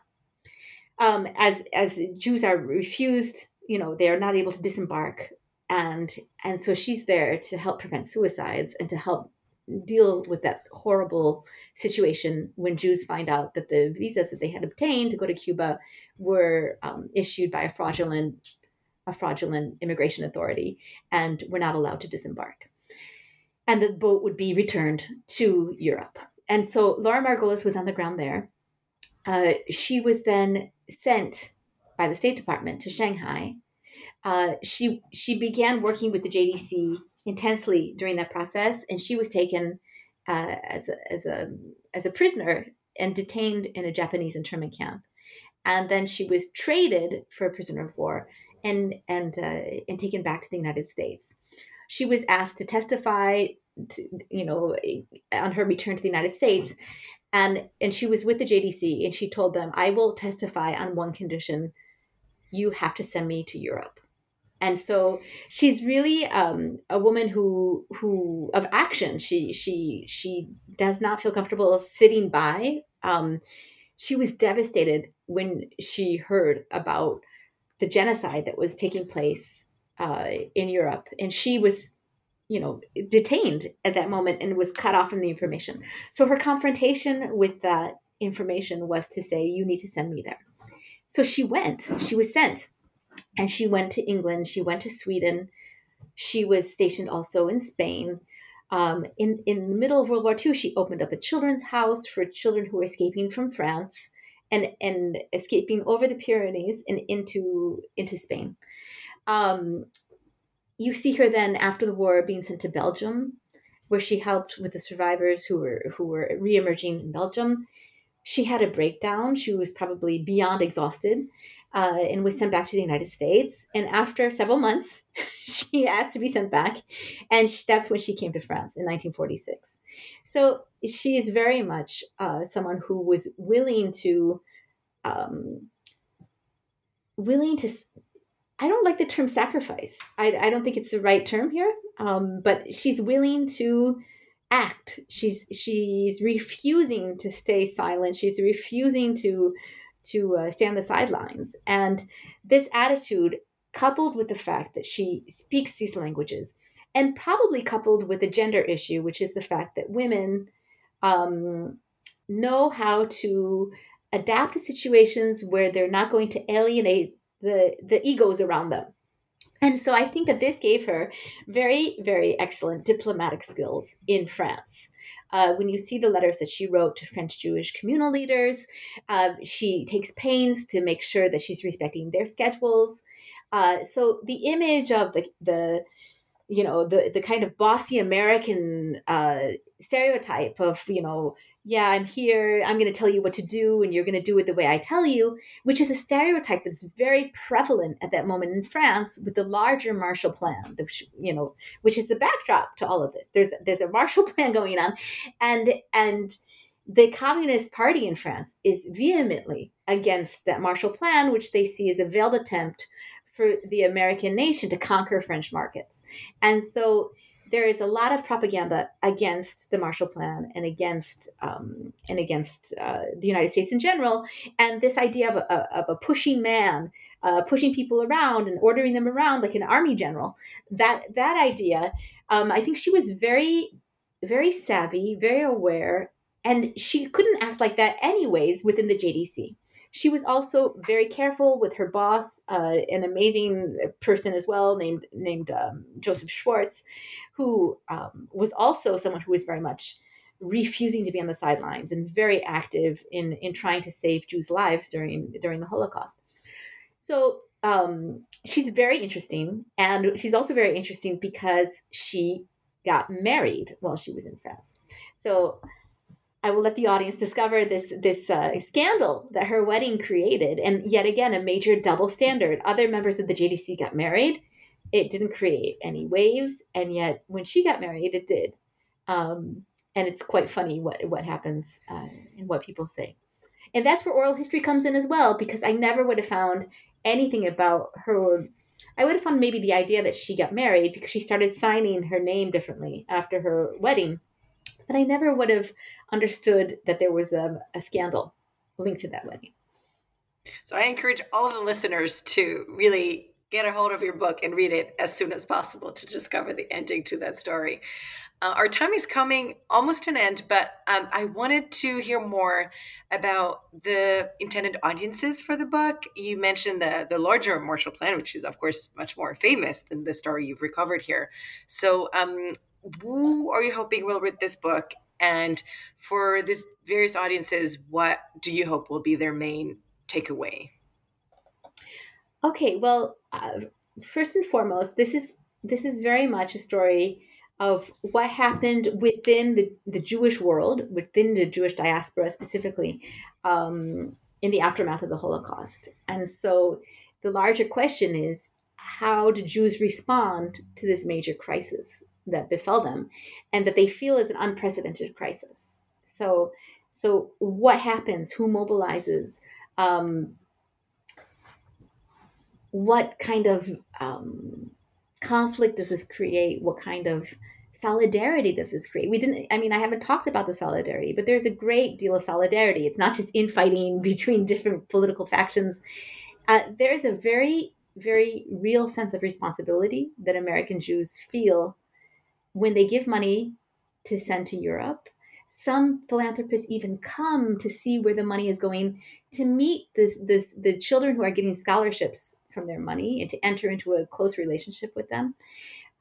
Um, as as Jews are refused, you know, they are not able to disembark, and and so she's there to help prevent suicides and to help deal with that horrible situation when Jews find out that the visas that they had obtained to go to Cuba were um, issued by a fraudulent a fraudulent immigration authority and were not allowed to disembark. And the boat would be returned to Europe. And so Laura Margolis was on the ground there. Uh, she was then sent by the State Department to Shanghai. Uh, she she began working with the JDC intensely during that process, and she was taken uh, as a, as a as a prisoner and detained in a Japanese internment camp, and then she was traded for a prisoner of war and and uh, and taken back to the United States. She was asked to testify, to, you know, on her return to the United States, and and she was with the JDC, and she told them, "I will testify on one condition: you have to send me to Europe." And so she's really um, a woman who who of action. She she she does not feel comfortable sitting by. Um, she was devastated when she heard about the genocide that was taking place uh, in Europe. And she was you know detained at that moment and was cut off from the information. So her confrontation with that information was to say you need to send me there. So she went. She was sent and she went to England, she went to Sweden, she was stationed also in Spain. Um, in in the middle of World War II, she opened up a children's house for children who were escaping from France and and escaping over the Pyrenees and into into Spain. Um, you see her then after the war being sent to Belgium, where she helped with the survivors who were who were reemerging in Belgium. She had a breakdown. She was probably beyond exhausted, uh, and was sent back to the United States. And after several months, she asked to be sent back, and that's when she came to France in 1946. So she is very much uh, someone who was willing to, um, willing to. I don't like the term sacrifice. I, I don't think it's the right term here. Um, but she's willing to act. She's she's refusing to stay silent. She's refusing to to uh, stay on the sidelines. And this attitude, coupled with the fact that she speaks these languages, and probably coupled with a gender issue, which is the fact that women um, know how to adapt to situations where they're not going to alienate the, the egos around them. And so I think that this gave her very, very excellent diplomatic skills in France. Uh, when you see the letters that she wrote to French Jewish communal leaders, uh, she takes pains to make sure that she's respecting their schedules. Uh, so the image of the, the you know the the kind of bossy American uh, stereotype of you know yeah, I'm here, I'm going to tell you what to do, and you're going to do it the way I tell you, which is a stereotype that's very prevalent at that moment in France with the larger Marshall Plan, which, you know, which is the backdrop to all of this. There's there's a Marshall Plan going on, and and the Communist Party in France is vehemently against that Marshall Plan, which they see as a veiled attempt for the American nation to conquer French markets, and so there is a lot of propaganda against the Marshall Plan and against um, and against uh, the United States in general, and this idea of a, of a pushing man, uh, pushing people around and ordering them around like an army general. That that idea, um, I think she was very very savvy, very aware, and she couldn't act like that anyways within the JDC. She was also very careful with her boss, uh, an amazing person as well, named named um, Joseph Schwartz, who um, was also someone who was very much refusing to be on the sidelines and very active in in trying to save Jews' lives during during the Holocaust. So um, she's very interesting, and she's also very interesting because she got married while she was in France. So I will let the audience discover this this uh, scandal that her wedding created, and yet again a major double standard. Other members of the JDC got married; it didn't create any waves, and yet when she got married, it did. Um, and it's quite funny what what happens uh, and what people say, and that's where oral history comes in as well. Because I never would have found anything about her. I would have found maybe the idea that she got married because she started signing her name differently after her wedding but I never would have understood that there was a, a scandal linked to that wedding. So I encourage all the listeners to really get a hold of your book and read it as soon as possible to discover the ending to that story. Uh, our time is coming almost to an end, but um, I wanted to hear more about the intended audiences for the book. You mentioned the the larger Marshall Plan, which is of course much more famous than the story you've recovered here. So, um, who are you hoping will read this book? And for this various audiences, what do you hope will be their main takeaway? Okay, well, uh, first and foremost, this is this is very much a story of what happened within the, the Jewish world, within the Jewish diaspora specifically, um, in the aftermath of the Holocaust. And so the larger question is how do Jews respond to this major crisis? That befell them and that they feel is an unprecedented crisis. So, so what happens? Who mobilizes? Um, what kind of um, conflict does this create? What kind of solidarity does this create? We didn't, I mean, I haven't talked about the solidarity, but there's a great deal of solidarity. It's not just infighting between different political factions. Uh, there is a very, very real sense of responsibility that American Jews feel when they give money to send to Europe, some philanthropists even come to see where the money is going to meet this, this, the children who are getting scholarships from their money and to enter into a close relationship with them.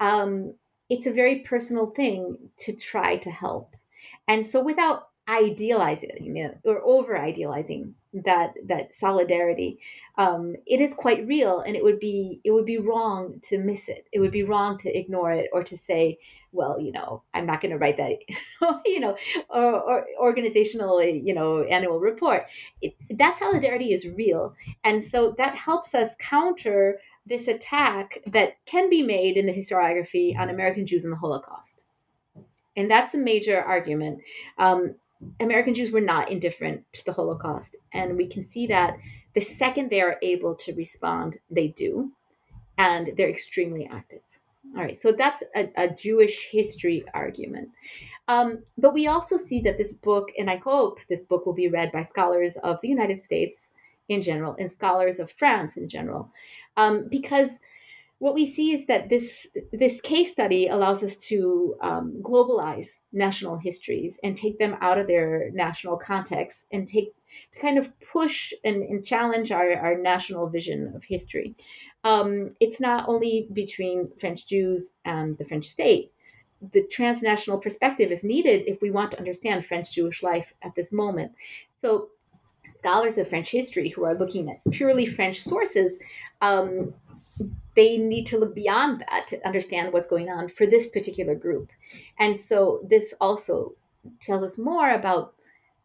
Um, it's a very personal thing to try to help. And so, without idealizing it or over idealizing that that solidarity um, it is quite real and it would be it would be wrong to miss it it would be wrong to ignore it or to say well you know i'm not going to write that you know or, or, organizational you know annual report it, that solidarity is real and so that helps us counter this attack that can be made in the historiography on american jews in the holocaust and that's a major argument um, American Jews were not indifferent to the Holocaust. And we can see that the second they are able to respond, they do. And they're extremely active. All right, so that's a, a Jewish history argument. Um, but we also see that this book, and I hope this book will be read by scholars of the United States in general and scholars of France in general, um, because what we see is that this this case study allows us to um, globalize national histories and take them out of their national context and take to kind of push and, and challenge our, our national vision of history. Um, it's not only between French Jews and the French state. The transnational perspective is needed if we want to understand French Jewish life at this moment. So, scholars of French history who are looking at purely French sources um, they need to look beyond that to understand what's going on for this particular group. And so this also tells us more about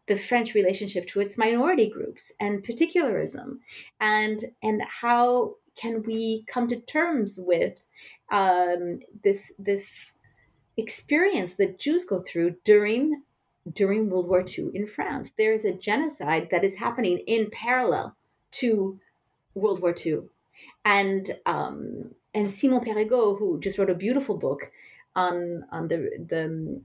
the French relationship to its minority groups and particularism and and how can we come to terms with um, this this experience that Jews go through during during World War II in France. There is a genocide that is happening in parallel to World War II and um, and Simon Perego, who just wrote a beautiful book on on the the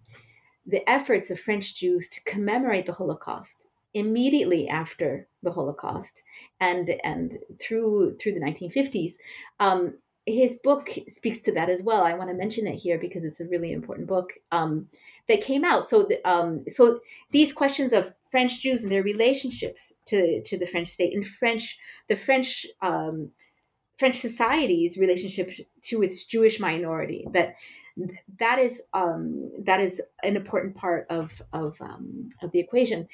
the efforts of French Jews to commemorate the Holocaust immediately after the Holocaust and and through through the 1950s. Um, his book speaks to that as well. I want to mention it here because it's a really important book um, that came out. So, the, um, so these questions of French Jews and their relationships to to the French state and French the French um, French society's relationship to its Jewish minority. That that is um, that is an important part of of um, of the equation.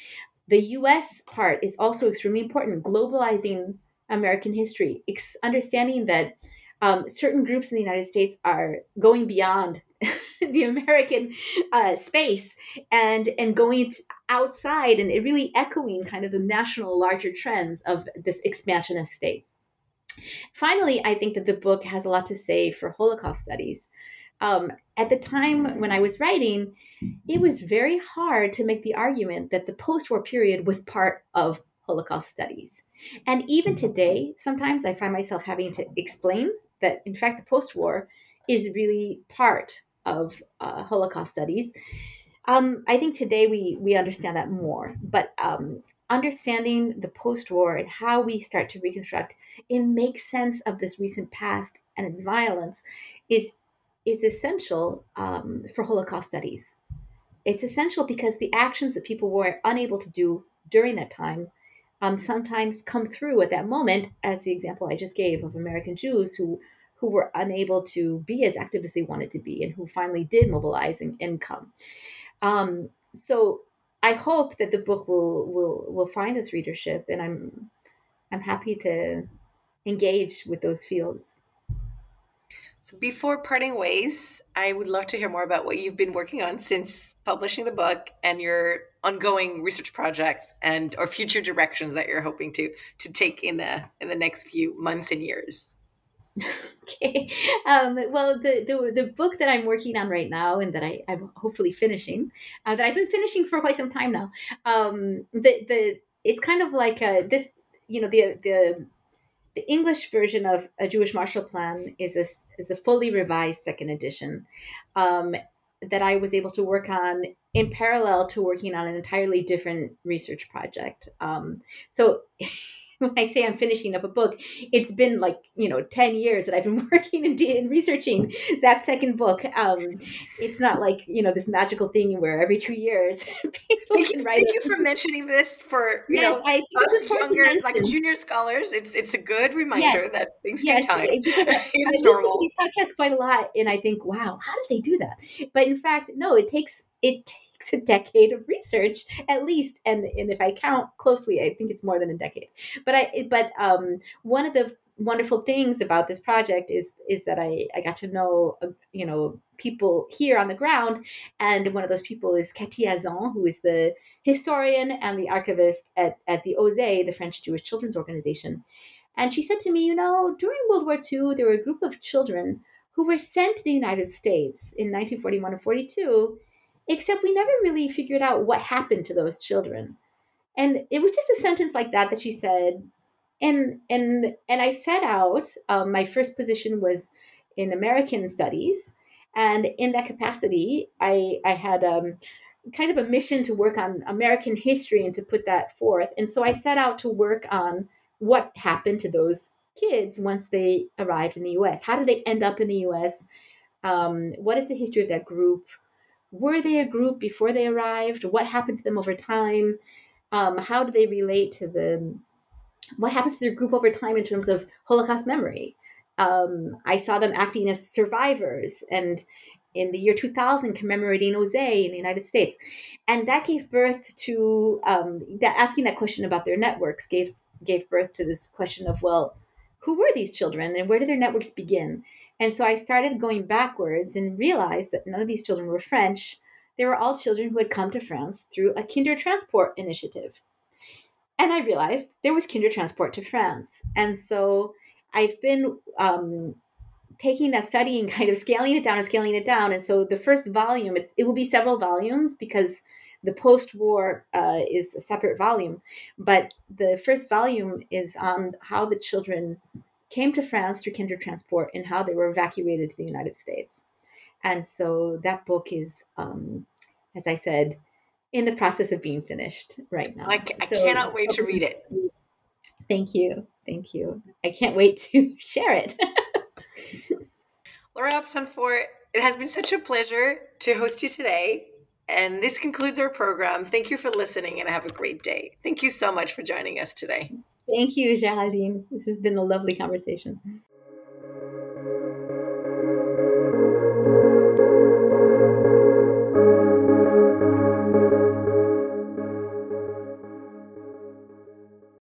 The U.S. part is also extremely important. Globalizing American history, understanding that um, certain groups in the United States are going beyond the American uh, space and and going outside and really echoing kind of the national larger trends of this expansionist state. Finally, I think that the book has a lot to say for Holocaust studies. Um, at the time when I was writing, it was very hard to make the argument that the post war period was part of Holocaust studies. And even today, sometimes I find myself having to explain that, in fact, the post war is really part of uh, Holocaust studies. Um, I think today we we understand that more, but um, understanding the post-war and how we start to reconstruct and make sense of this recent past and its violence is is essential um, for Holocaust studies. It's essential because the actions that people were unable to do during that time um, sometimes come through at that moment, as the example I just gave of American Jews who who were unable to be as active as they wanted to be and who finally did mobilize and, and come. Um, so I hope that the book will will will find this readership, and I'm I'm happy to engage with those fields. So before parting ways, I would love to hear more about what you've been working on since publishing the book and your ongoing research projects and or future directions that you're hoping to to take in the in the next few months and years. okay. Um, well, the, the the book that I'm working on right now, and that I, I'm hopefully finishing, uh, that I've been finishing for quite some time now. Um, the the it's kind of like a, this, you know, the the the English version of a Jewish Marshall Plan is a is a fully revised second edition um, that I was able to work on in parallel to working on an entirely different research project. Um, so when I say I'm finishing up a book, it's been like you know ten years that I've been working and, and researching that second book. Um, it's not like you know this magical thing where every two years people thank can you, write. Thank you for mentioning this for you yes, know I us younger like junior scholars. It's it's a good reminder yes. that things yes, take time. it's normal. These podcasts quite a lot, and I think, wow, how did they do that? But in fact, no, it takes it a decade of research at least and and if i count closely i think it's more than a decade. But i but um, one of the wonderful things about this project is is that i i got to know uh, you know people here on the ground. And one of those people is Katy Hazan who is the historian and the archivist at at the OSE the French Jewish Children's Organization. And she said to me you know during World War II there were a group of children who were sent to the United States in 1941 and 42 except we never really figured out what happened to those children. And it was just a sentence like that that she said. And and and I set out. Um, my first position was in American studies, and in that capacity, I I had um, kind of a mission to work on American history and to put that forth. And so I set out to work on what happened to those kids once they arrived in the U.S. How did they end up in the U.S.? Um, what is the history of that group? Were they a group before they arrived? What happened to them over time? Um, how do they relate to the what happens to their group over time in terms of Holocaust memory? Um, I saw them acting as survivors and in the year 2000 commemorating OSE in the United States. And that gave birth to um, that asking that question about their networks gave gave birth to this question of well, who were these children and where did their networks begin? And so I started going backwards and realized that none of these children were French. They were all children who had come to France through a Kindertransport initiative. And I realized there was Kindertransport to France. And so I've been um, taking that study and kind of scaling it down and scaling it down. And so the first volume, it will be several volumes because the post-war uh, is a separate volume. But the first volume is on how the children came to France through Kindertransport and how they were evacuated to the United States. And so that book is, um, as I said, in the process of being finished right now. I, I so, cannot wait to read it. Thank you. Thank you. I can't wait to share it. Laura Hobson Faure, it has been such a pleasure to host you today. And this concludes our program. Thank you for listening and have a great day. Thank you so much for joining us today. Thank you, Geraldine. This has been a lovely conversation.